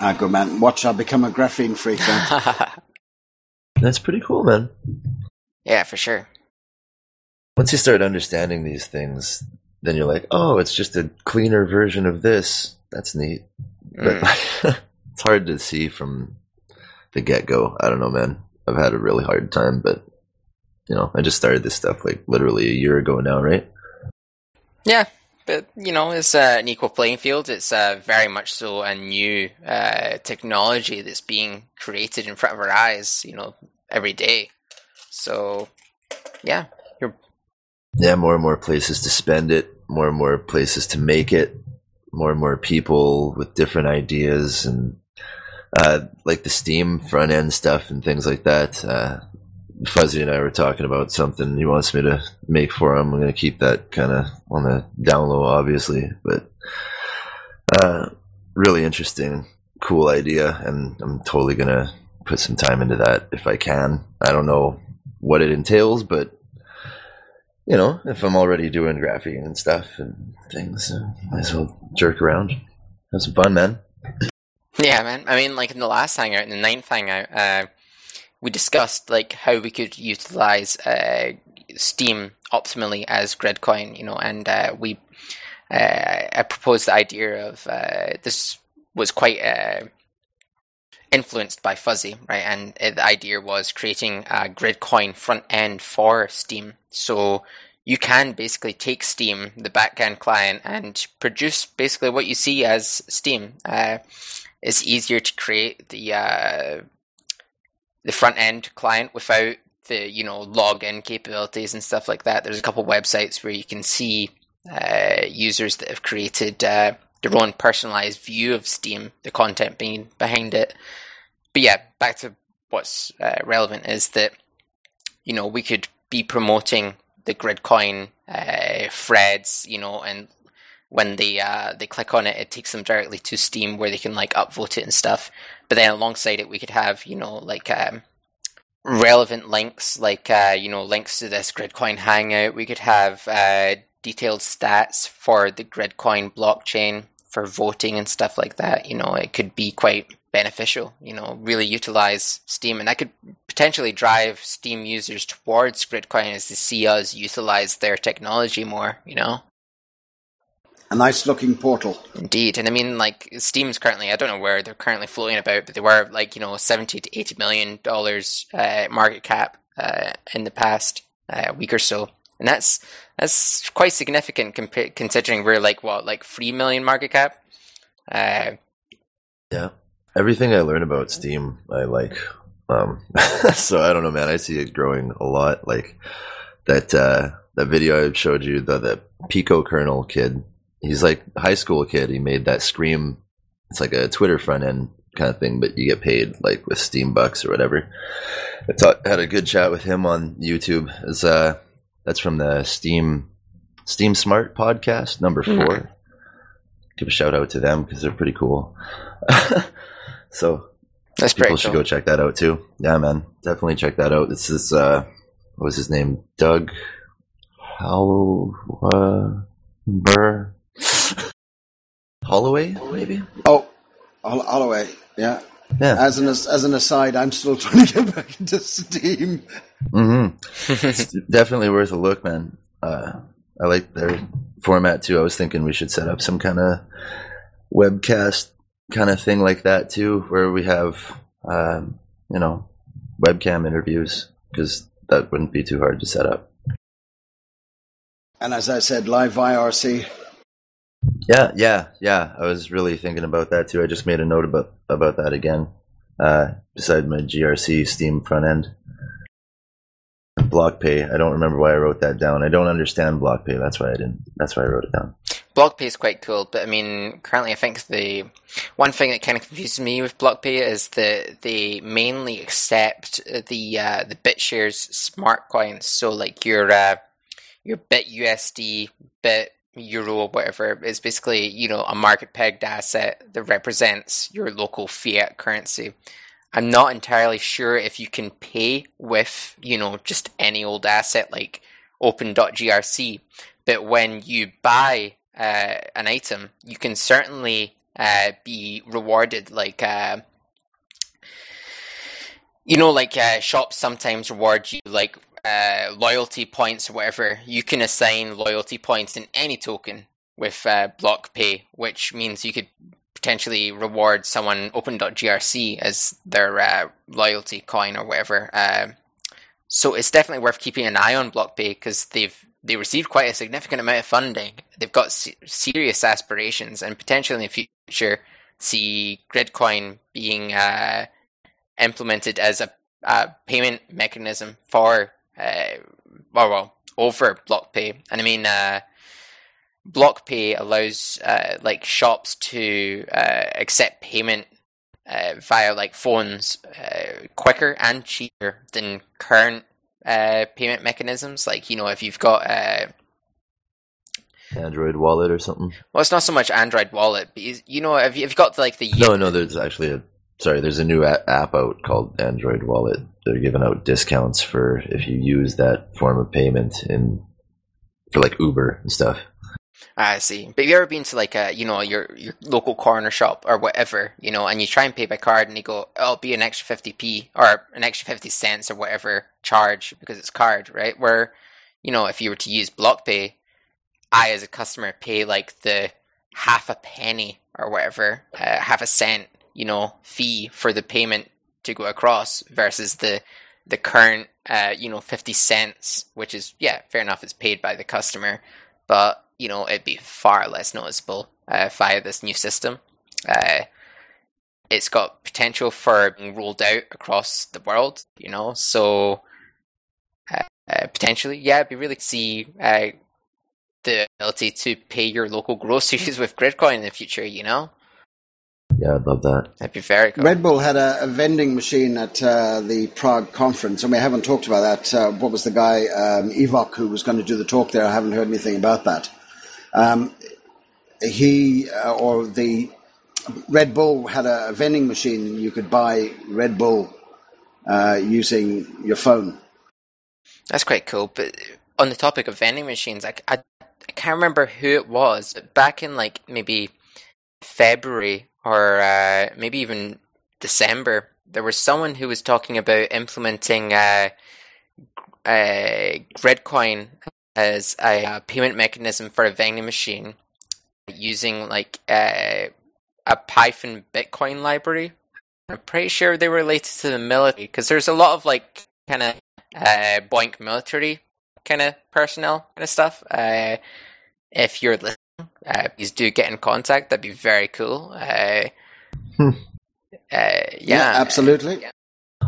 Ah, good man. Watch, I'll become a graphene freak then. That's pretty cool, man. yeah, for sure. Once you start understanding these things, then you're like, oh, it's just a cleaner version of this. That's neat. But it's hard to see from the get go. I don't know, man. I've had a really hard time, but you know, I just started this stuff like literally a year ago now, right? Yeah, but you know, it's uh, an equal playing field. It's uh, very much so a new uh, technology that's being created in front of our eyes. You know, every day. So, yeah, Yeah, more and more places to spend it, more and more places to make it, more and more people with different ideas and uh, like the Steem front end stuff and things like that. Uh, Fuzzy and I were talking about something he wants me to make for him. I'm going to keep that kind of on the down low, obviously, but uh, really interesting, cool idea, and I'm totally going to put some time into that if I can. I don't know what it entails, but you know, if I'm already doing graphing and stuff and things, might as well jerk around, have some fun, man. Yeah, man. I mean, like in the last hangout, in the ninth hangout, uh, we discussed like how we could utilize uh, Steem optimally as Gridcoin, you know, and uh, we uh, I proposed the idea of uh, this was quite uh, influenced by Fuzzy, right? And uh, the idea was creating a Gridcoin front end for Steem, so you can basically take Steem, the backend client, and produce basically what you see as Steem. Uh, it's easier to create the uh, the front end client without the you know login capabilities and stuff like that. There's a couple websites where you can see uh, users that have created uh, their own personalized view of Steem, the content being behind it. But yeah, back to what's uh, relevant is that you know we could be promoting the Gridcoin uh, threads, you know, and when they uh, they click on it, it takes them directly to Steem where they can like upvote it and stuff. But then alongside it, we could have you know like um, relevant links, like uh, you know links to this Gridcoin Hangout. We could have uh, detailed stats for the Gridcoin blockchain for voting and stuff like that. You know, it could be quite beneficial. You know, really utilize Steem, and that could potentially drive Steem users towards Gridcoin as they see us utilize their technology more. You know. A nice looking portal. Indeed, and I mean, like Steem's currently—I don't know where they're currently floating about, but they were like you know seventy to eighty million dollars uh, market cap uh, in the past uh, week or so, and that's that's quite significant considering we're like what like three million market cap. Uh, Yeah. Everything I learn about Steem, I like. Um, so I don't know, man. I see it growing a lot. Like that uh, that video I showed you, the the Pico kernel kid. He's like high school kid. He made that Scream. It's like a Twitter front end kind of thing, but you get paid like with Steem bucks or whatever. I ta- had a good chat with him on YouTube. It's, uh, that's from the Steem Steem Smart podcast number 4 Mhm. Give a shout out to them because they're pretty cool. so that's people pretty should cool. go check that out too. Yeah, man, definitely check that out. This is uh, what was his name? Doug Hollow Burr Holloway, maybe. Oh, Holloway. Yeah. Yeah. As an as an aside, I'm still trying to get back into Steem. hmm It's definitely worth a look, man. Uh, I like their format too. I was thinking we should set up some kind of webcast kind of thing like that too, where we have, um, you know, webcam interviews because that wouldn't be too hard to set up. And as I said, live IRC. Yeah, yeah, yeah. I was really thinking about that too. I just made a note about about that again. Uh, beside my GRC Steem front end. BlockPay. I don't remember why I wrote that down. I don't understand BlockPay. That's why I didn't. That's why I wrote it down. BlockPay is quite cool, but I mean, currently I think the one thing that kind of confuses me with BlockPay is that they mainly accept the uh, the BitShares smart coins. So like your uh, your Bit USD, Bit Euro, or whatever is basically you know a market pegged asset that represents your local fiat currency. I'm not entirely sure if you can pay with you know just any old asset like Open.grc, but when you buy uh, an item, you can certainly uh, be rewarded like uh, you know like uh, shops sometimes reward you like uh, loyalty points or whatever you can assign loyalty points in any token with uh, block pay which means you could potentially reward someone open.grc as their uh, loyalty coin or whatever uh, so it's definitely worth keeping an eye on BlockPay because they've they received quite a significant amount of funding. They've got se- serious aspirations and potentially in the future see Gridcoin being uh, implemented as a, a, payment mechanism for uh, well, well over BlockPay. And I mean, uh, BlockPay allows uh, like shops to uh, accept payment uh, via like phones uh, quicker and cheaper than current uh, payment mechanisms. Like you know, if you've got uh, Android Wallet or something. Well, it's not so much Android Wallet, but you, you know, if you've got like the no, no, there's actually a sorry, there's a new app out called Android Wallet. They're giving out discounts for if you use that form of payment in for like Uber and stuff. I see. But have you ever been to like a you know your your local corner shop or whatever you know, and you try and pay by card, and they go, oh, "I'll be an extra fifty p or an extra fifty cents or whatever charge because it's card, right?" Where you know if you were to use BlockPay, I as a customer pay like the half a penny or whatever, uh, half a cent, you know, fee for the payment to go across versus the the current uh, you know fifty cents, which is yeah fair enough, it's paid by the customer, but you know, it'd be far less noticeable uh, via this new system. Uh, it's got potential for being rolled out across the world, you know, so uh, uh potentially, yeah, it'd be really to see uh, the ability to pay your local groceries with Gridcoin in the future, you know? Yeah, I'd love that. That'd be very cool. Red Bull had a, a vending machine at uh, the Prague conference, and we haven't talked about that. Uh, what was the guy, um, Evok, who was going to do the talk there? I haven't heard anything about that. Um, he uh, or the Red Bull had a, vending machine. You could buy Red Bull uh, using your phone. That's quite cool. But on the topic of vending machines, I, I, I can't remember who it was. Back in like maybe February or uh, maybe even December, there was someone who was talking about implementing uh, uh, Gridcoin as a uh, payment mechanism for a vending machine using like a, a Python Bitcoin library. I'm pretty sure they were related to the military because there's a lot of like kind of uh, BOINC military kind of personnel kind of stuff. Uh, if you're listening, uh, please do get in contact. That'd be very cool. Uh, hmm. uh, yeah, yeah, absolutely. Yeah.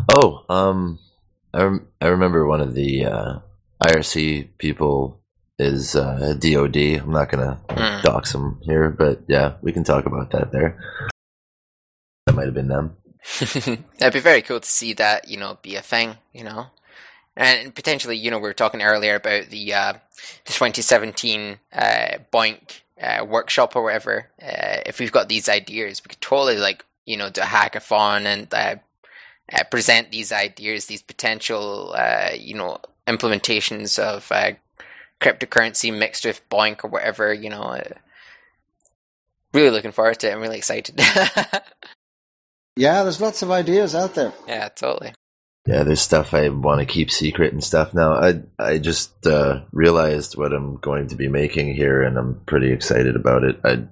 Oh, um, I rem- I remember one of the uh, IRC people is uh, DOD. I'm not gonna mm. dox them here, but yeah, we can talk about that there. That might have been them. That'd be very cool to see that, you know, be a thing, you know, and potentially, you know, we were talking earlier about the uh, the 2017 uh, BOINC uh, workshop or whatever. Uh, if we've got these ideas, we could totally like, you know, do a hackathon and uh, uh, present these ideas, these potential, you know, implementations of uh, cryptocurrency mixed with BOINC or whatever. You know, really looking forward to it. I'm really excited. yeah, there's lots of ideas out there. Yeah, totally. Yeah, there's stuff I want to keep secret and stuff. Now, I I just uh, realized what I'm going to be making here, and I'm pretty excited about it. I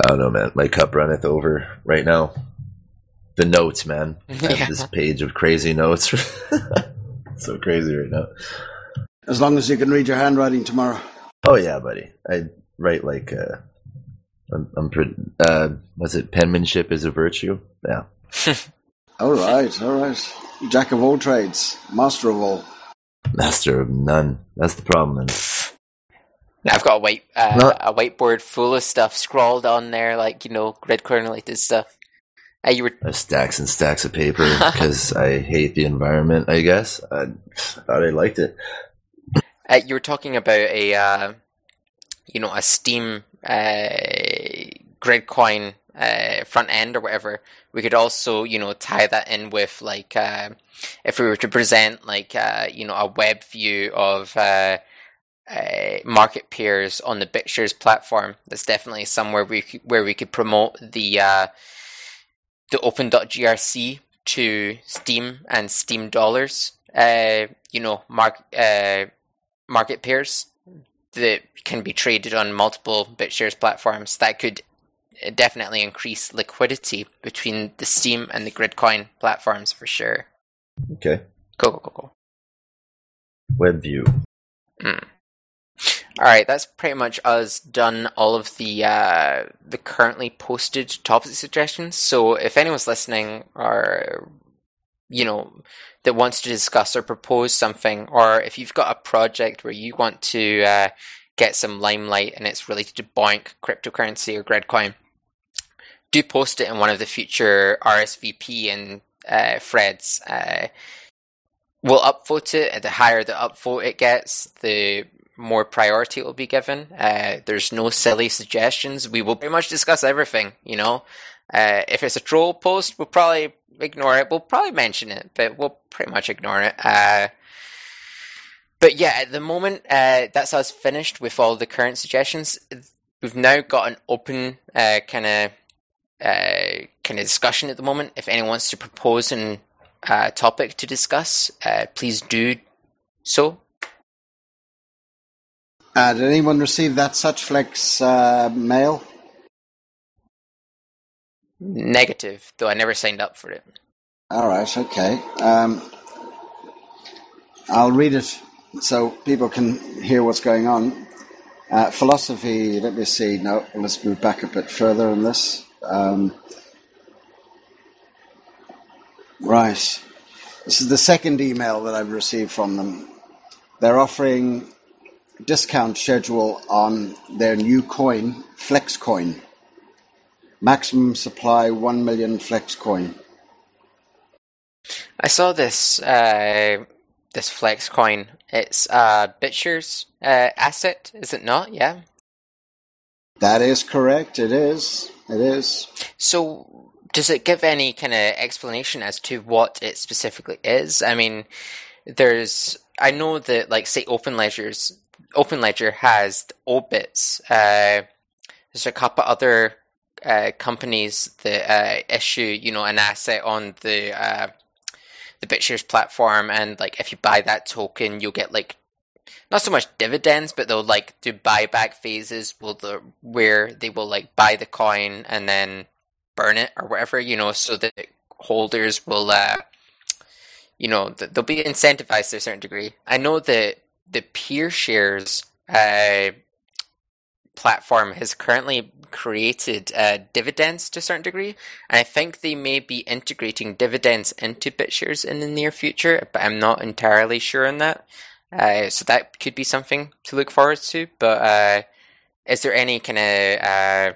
I don't know, man. My cup runneth over right now. The notes, man. yeah. this page of crazy notes. so crazy right now. As long as you can read your handwriting tomorrow. Oh yeah, buddy. I write like uh, I'm, I'm pretty. Uh, was it penmanship is a virtue? Yeah. all right, all right. Jack of all trades, master of all. Master of none. That's the problem. Then. I've got a white uh, a whiteboard full of stuff scrawled on there, like you know, Gridcoin related stuff. Uh, you were stacks and stacks of paper because I hate the environment. I guess I thought I liked it. Uh, you were talking about a, uh, you know, a Steem uh, Gridcoin uh, front end or whatever. We could also, you know, tie that in with like uh, if we were to present like uh, you know a web view of uh, uh, market pairs on the BitShares platform. That's definitely somewhere we could, where we could promote the uh, the Open.grc to Steem and Steem dollars. Uh, you know, mark, market pairs that can be traded on multiple BitShares platforms. That could definitely increase liquidity between the Steem and the Gridcoin platforms for sure. Okay. Go go go go. WebView. Mm. All right, that's pretty much us done all of the uh, the currently posted topic suggestions. So if anyone's listening or you know that wants to discuss or propose something, or if you've got a project where you want to uh, get some limelight and it's related to BOINC, cryptocurrency, or Gridcoin, do post it in one of the future RSVP and uh, threads. Uh, we'll upvote it. The higher the upvote it gets, the more priority it will be given. Uh, there's no silly suggestions. We will pretty much discuss everything. You know, uh, if it's a troll post, we'll probably ignore it. We'll probably mention it, but we'll pretty much ignore it. Uh, but yeah, at the moment, uh, that's us finished with all the current suggestions. We've now got an open kind of uh, kind of discussion at the moment. If anyone wants to propose a uh, topic to discuss, uh, please do so. Uh, did anyone receive that SuchFlex uh, mail? Negative, though I never signed up for it. All right, okay. Um, I'll read it so people can hear what's going on. Uh, philosophy, let me see. No, let's move back a bit further on this. Um, right. This is the second email that I've received from them. They're offering discount schedule on their new coin, FlexCoin. Maximum supply 1 million FlexCoin. I saw this uh, this FlexCoin. It's uh, BitShares uh, asset, is it not? Yeah. That is correct. It is. It is. So, does it give any kind of explanation as to what it specifically is? I mean, there's. I know that, like, say, Open Ledger's Open Ledger has Obits. Uh, there's a couple other uh, companies that uh, issue, you know, an asset on the uh, the BitShares platform, and like if you buy that token, you'll get like not so much dividends, but they'll like do buyback phases will the, where they will like buy the coin and then burn it or whatever, you know, so that holders will, uh, you know, they'll be incentivized to a certain degree. I know that the PeerShares uh, platform has currently created uh, dividends to a certain degree, and I think they may be integrating dividends into BitShares in the near future, but I'm not entirely sure on that. Uh, so that could be something to look forward to. But uh, is there any kind of uh...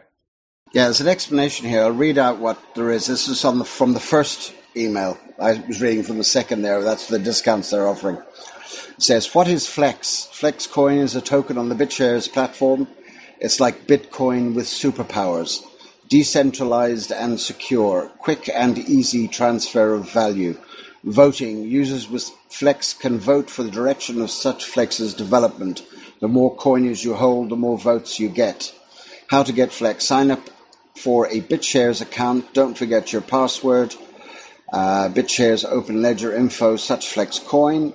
yeah? There's an explanation here. I'll read out what there is. This is on the, from the first email. I was reading from the second there. That's the discounts they're offering. It says, "What is Flex? Flex Coin is a token on the BitShares platform. It's like Bitcoin with superpowers." Decentralized and secure, quick and easy transfer of value Voting: Users with Flex can vote for the direction of such Flex's development. The more coinage you hold, the more votes you get. How to get Flex. Sign up for a BitShares account. Don't forget your password. Uh, BitShares Open Ledger Info Such Flex Coin.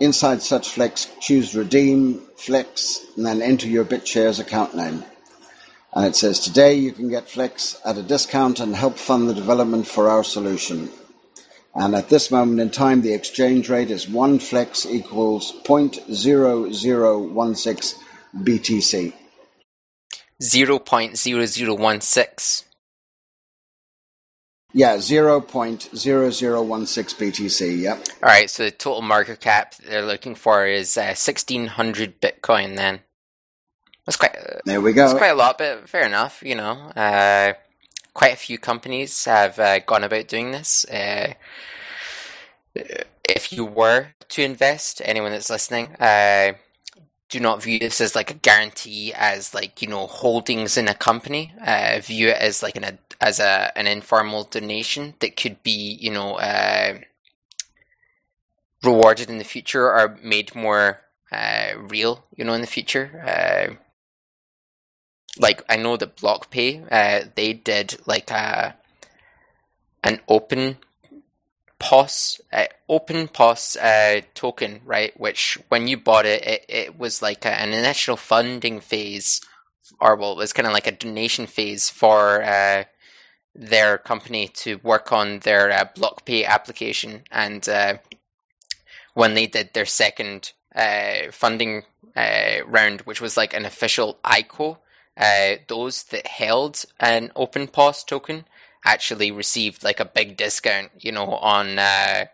Inside Such Flex, choose Redeem Flex and then enter your BitShares account name. And it says, Today you can get Flex at a discount and help fund the development for our solution. And at this moment in time, the exchange rate is one flex equals 0.0016 BTC. 0.0016. Yeah, 0.0016 BTC, yep. All right, so the total market cap they're looking for is uh, 1600 Bitcoin then. That's quite uh, There we go. That's quite a lot, but fair enough, you know. Uh, quite a few companies have uh, gone about doing this. Uh, if you were to invest, anyone that's listening, uh, do not view this as like a guarantee, as like you know holdings in a company. Uh, view it as like an as a an informal donation that could be you know uh, rewarded in the future or made more uh, real, you know, in the future. Like I know that BlockPay, uh, they did like a an open POS, uh, open POS uh, token, right? Which when you bought it, it, it was like a, an initial funding phase, or well, it was kind of like a donation phase for uh, their company to work on their uh, BlockPay application. And uh, when they did their second uh, funding uh, round, which was like an official ICO, uh, those that held an open POS token actually received like a big discount, you know, on uh,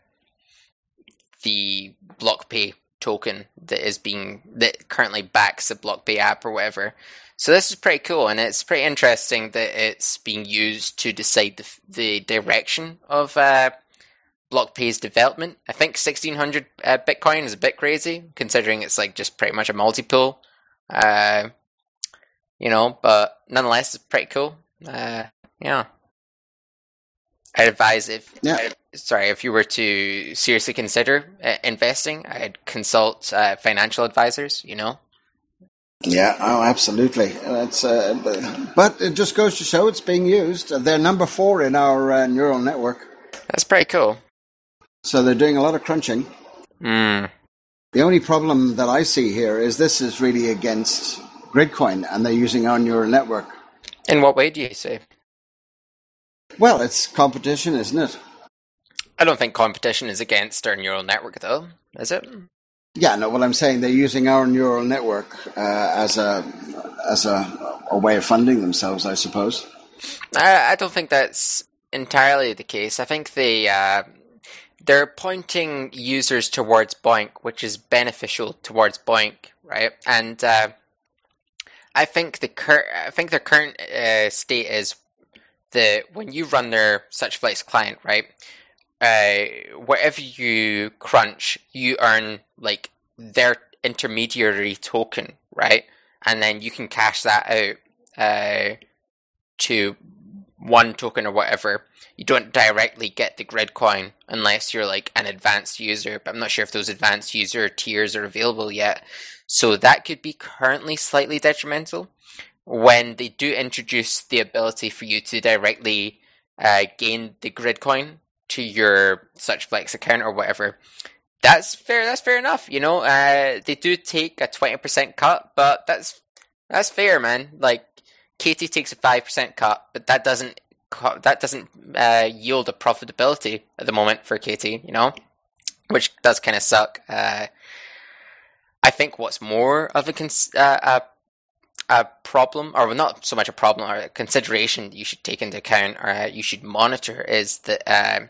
the BlockPay token that is being that currently backs the BlockPay app or whatever. So this is pretty cool, and it's pretty interesting that it's being used to decide the, the direction of uh, BlockPay's development. I think sixteen hundred uh, Bitcoin is a bit crazy, considering it's like just pretty much a multi pool. Uh, you know, but nonetheless, it's pretty cool. Uh, yeah. I'd advise if Yeah. sorry if you were to seriously consider uh, investing, I'd consult uh, financial advisors. You know, Yeah, oh, absolutely. That's, uh, but it just goes to show it's being used. They're number four in our uh, neural network, that's pretty cool. so they're doing a lot of crunching. Mm. The only problem that I see here is this is really against Gridcoin, and they're using our neural network. In what way do you say? Well, it's competition, isn't it? I don't think competition is against our neural network, though, is it? Yeah, no. What I'm saying, they're using our neural network uh, as a as a, a way of funding themselves, I suppose. I, I don't think that's entirely the case. I think they uh, they're pointing users towards BOINC, which is beneficial towards BOINC, right? And uh, I think the cur- I think their current uh, state is that when you run their SuchFlex client, right, uh, whatever you crunch, you earn like their intermediary token, right, and then you can cash that out uh, to one token or whatever. You don't directly get the grid coin unless you're like an advanced user, but I'm not sure if those advanced user tiers are available yet. So that could be currently slightly detrimental when they do introduce the ability for you to directly uh, gain the grid coin to your such flex account or whatever. That's fair. That's fair enough. You know, uh, they do take a twenty percent cut, but that's that's fair, man. Like Katie takes a five percent cut, but that doesn't that doesn't uh, yield a profitability at the moment for Katie. You know, which does kind of suck. Uh, I think what's more of a cons- uh, a a problem, or not so much a problem, or a consideration you should take into account, or uh, you should monitor, is that uh,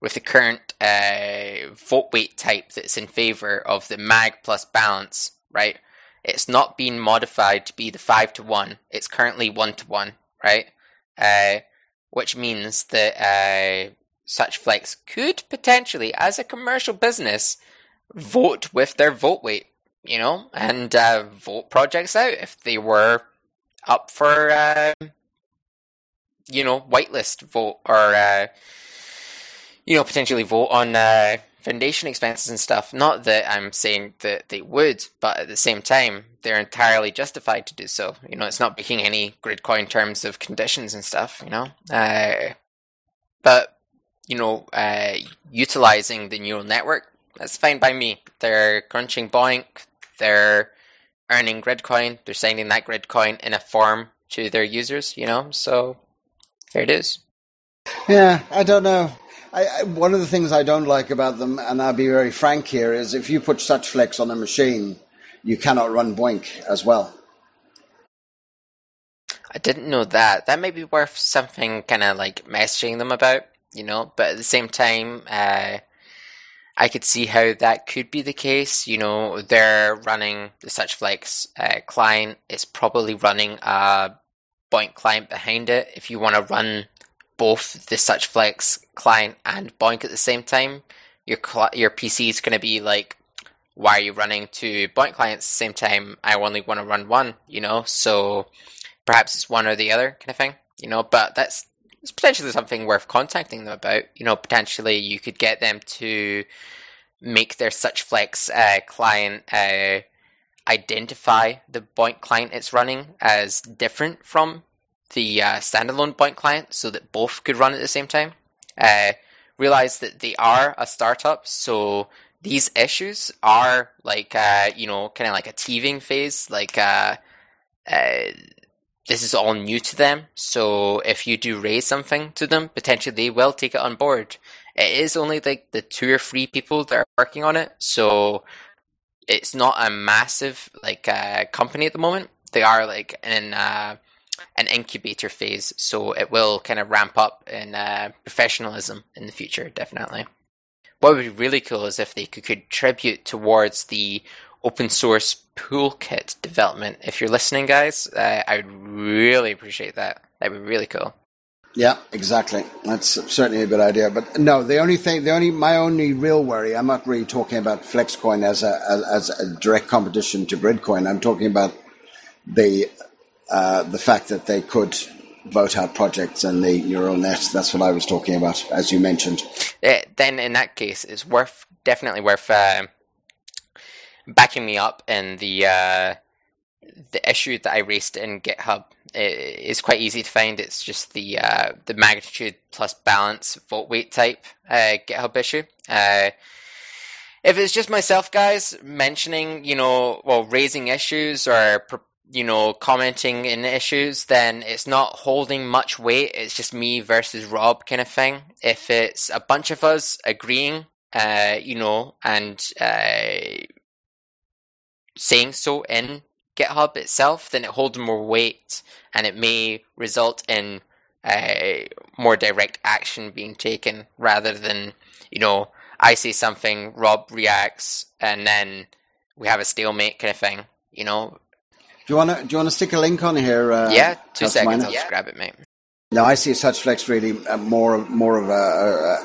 with the current uh, vote weight type that's in favor of the mag plus balance, right? It's not been modified to be the five to one. It's currently one to one, right? Uh, which means that uh, such flex could potentially, as a commercial business, vote with their vote weight, you know, and uh, vote projects out if they were up for, uh, you know, whitelist vote or, uh, you know, potentially vote on uh, foundation expenses and stuff. Not that I'm saying that they would, but at the same time, they're entirely justified to do so. You know, it's not breaking any gridcoin terms of conditions and stuff. You know, uh, but you know, uh, utilizing the neural network that's fine by me. They're crunching BOINC. They're earning gridcoin. They're sending that gridcoin in a form to their users. You know, so there it is. Yeah, I don't know. I, I, one of the things I don't like about them, and I'll be very frank here, is if you put such flex on a machine, you cannot run BOINC as well. I didn't know that. That may be worth something kind of like messaging them about, you know. But at the same time, uh, I could see how that could be the case. You know, they're running the SuchFlex uh, client. It's probably running a BOINC client behind it. If you want to run both the SuchFlex client and BOINC at the same time, your cl- your PC is going to be like, why are you running two BOINC clients at the same time? I only want to run one, you know. So perhaps it's one or the other kind of thing, you know. But that's it's potentially something worth contacting them about. You know, potentially you could get them to make their SuchFlex uh, client uh, identify the BOINC client it's running as different from the uh, standalone BOINC client so that both could run at the same time. Uh, realize that they are a startup, so these issues are like, uh, you know, kind of like a teething phase. Like, uh, this is all new to them, so if you do raise something to them, potentially they will take it on board. It is only like the two or three people that are working on it, so it's not a massive like uh, company at the moment. They are like in uh, an incubator phase, so it will kind of ramp up in uh, professionalism in the future, definitely. What would be really cool is if they could contribute towards the open source toolkit development. If you're listening, guys, uh, I would really appreciate that. That'd be really cool. Yeah, exactly. That's certainly a good idea. But no, the only thing, the only my only real worry, I'm not really talking about Flexcoin as a as, as a direct competition to Gridcoin. I'm talking about the uh, the fact that they could vote out projects and the neural net. That's what I was talking about, as you mentioned. Uh, then, in that case, it's worth definitely worth uh, backing me up in the uh, the issue that I raised in GitHub. It is quite easy to find. It's just the uh, the magnitude plus balance vote weight type uh, GitHub issue. Uh, if it's just myself, guys, mentioning, you know, well, raising issues or you know, commenting in issues, then it's not holding much weight. It's just me versus Rob kind of thing. If it's a bunch of us agreeing, uh, you know, and uh, saying so in GitHub itself, then it holds more weight and it may result in uh, more direct action being taken rather than, you know, I say something, Rob reacts, and then we have a stalemate kind of thing. You know, do you want to do you want to stick a link on here? Uh, yeah, two seconds. I'll just grab it, mate. No, I see SuchFlex really uh, more more of a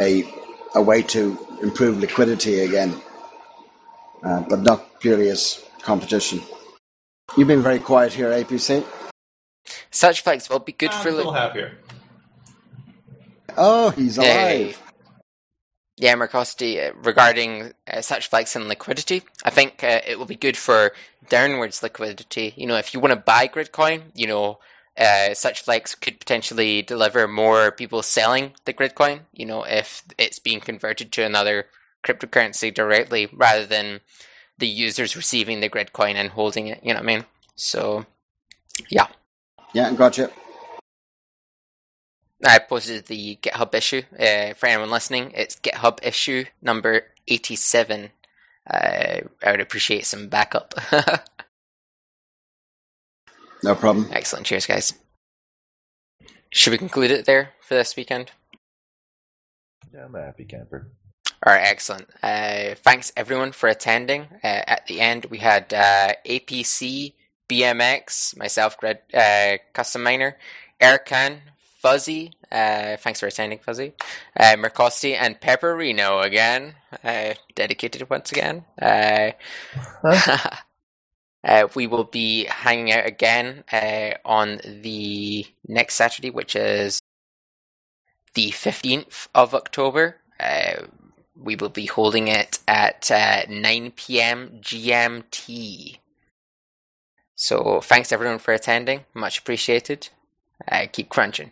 a, a way to improve liquidity again, but not purely as competition. You've been very quiet here, APC. SuchFlex will be good I'm for. Still li- happy. Oh, he's alive. Hey. Yeah, Mercosity, uh, regarding uh, SuchFlex and liquidity, I think uh, it will be good for downwards liquidity. You know, if you want to buy Gridcoin, you know, uh, SuchFlex could potentially deliver more people selling the Gridcoin, you know, if it's being converted to another cryptocurrency directly rather than the users receiving the grid coin and holding it, you know what I mean? So, yeah. Yeah, gotcha. I posted the GitHub issue uh, for anyone listening. It's GitHub issue number 87. Uh, I would appreciate some backup. no problem. Excellent. Cheers, guys. Should we conclude it there for this weekend? Yeah, I'm a happy camper. All right, excellent. Uh, thanks everyone for attending. Uh, at the end, we had uh, APC, BMX, myself, uh, Custom Miner, Erkan, Fuzzy, uh, thanks for attending, Fuzzy, uh, Mercosti, and Pepperino again, uh, dedicated once again. We will be hanging out again on the next Saturday, which is the 15th of October. Uh, we will be holding it at uh, 9 p.m. GMT. So thanks everyone for attending. Much appreciated. Uh, keep crunching.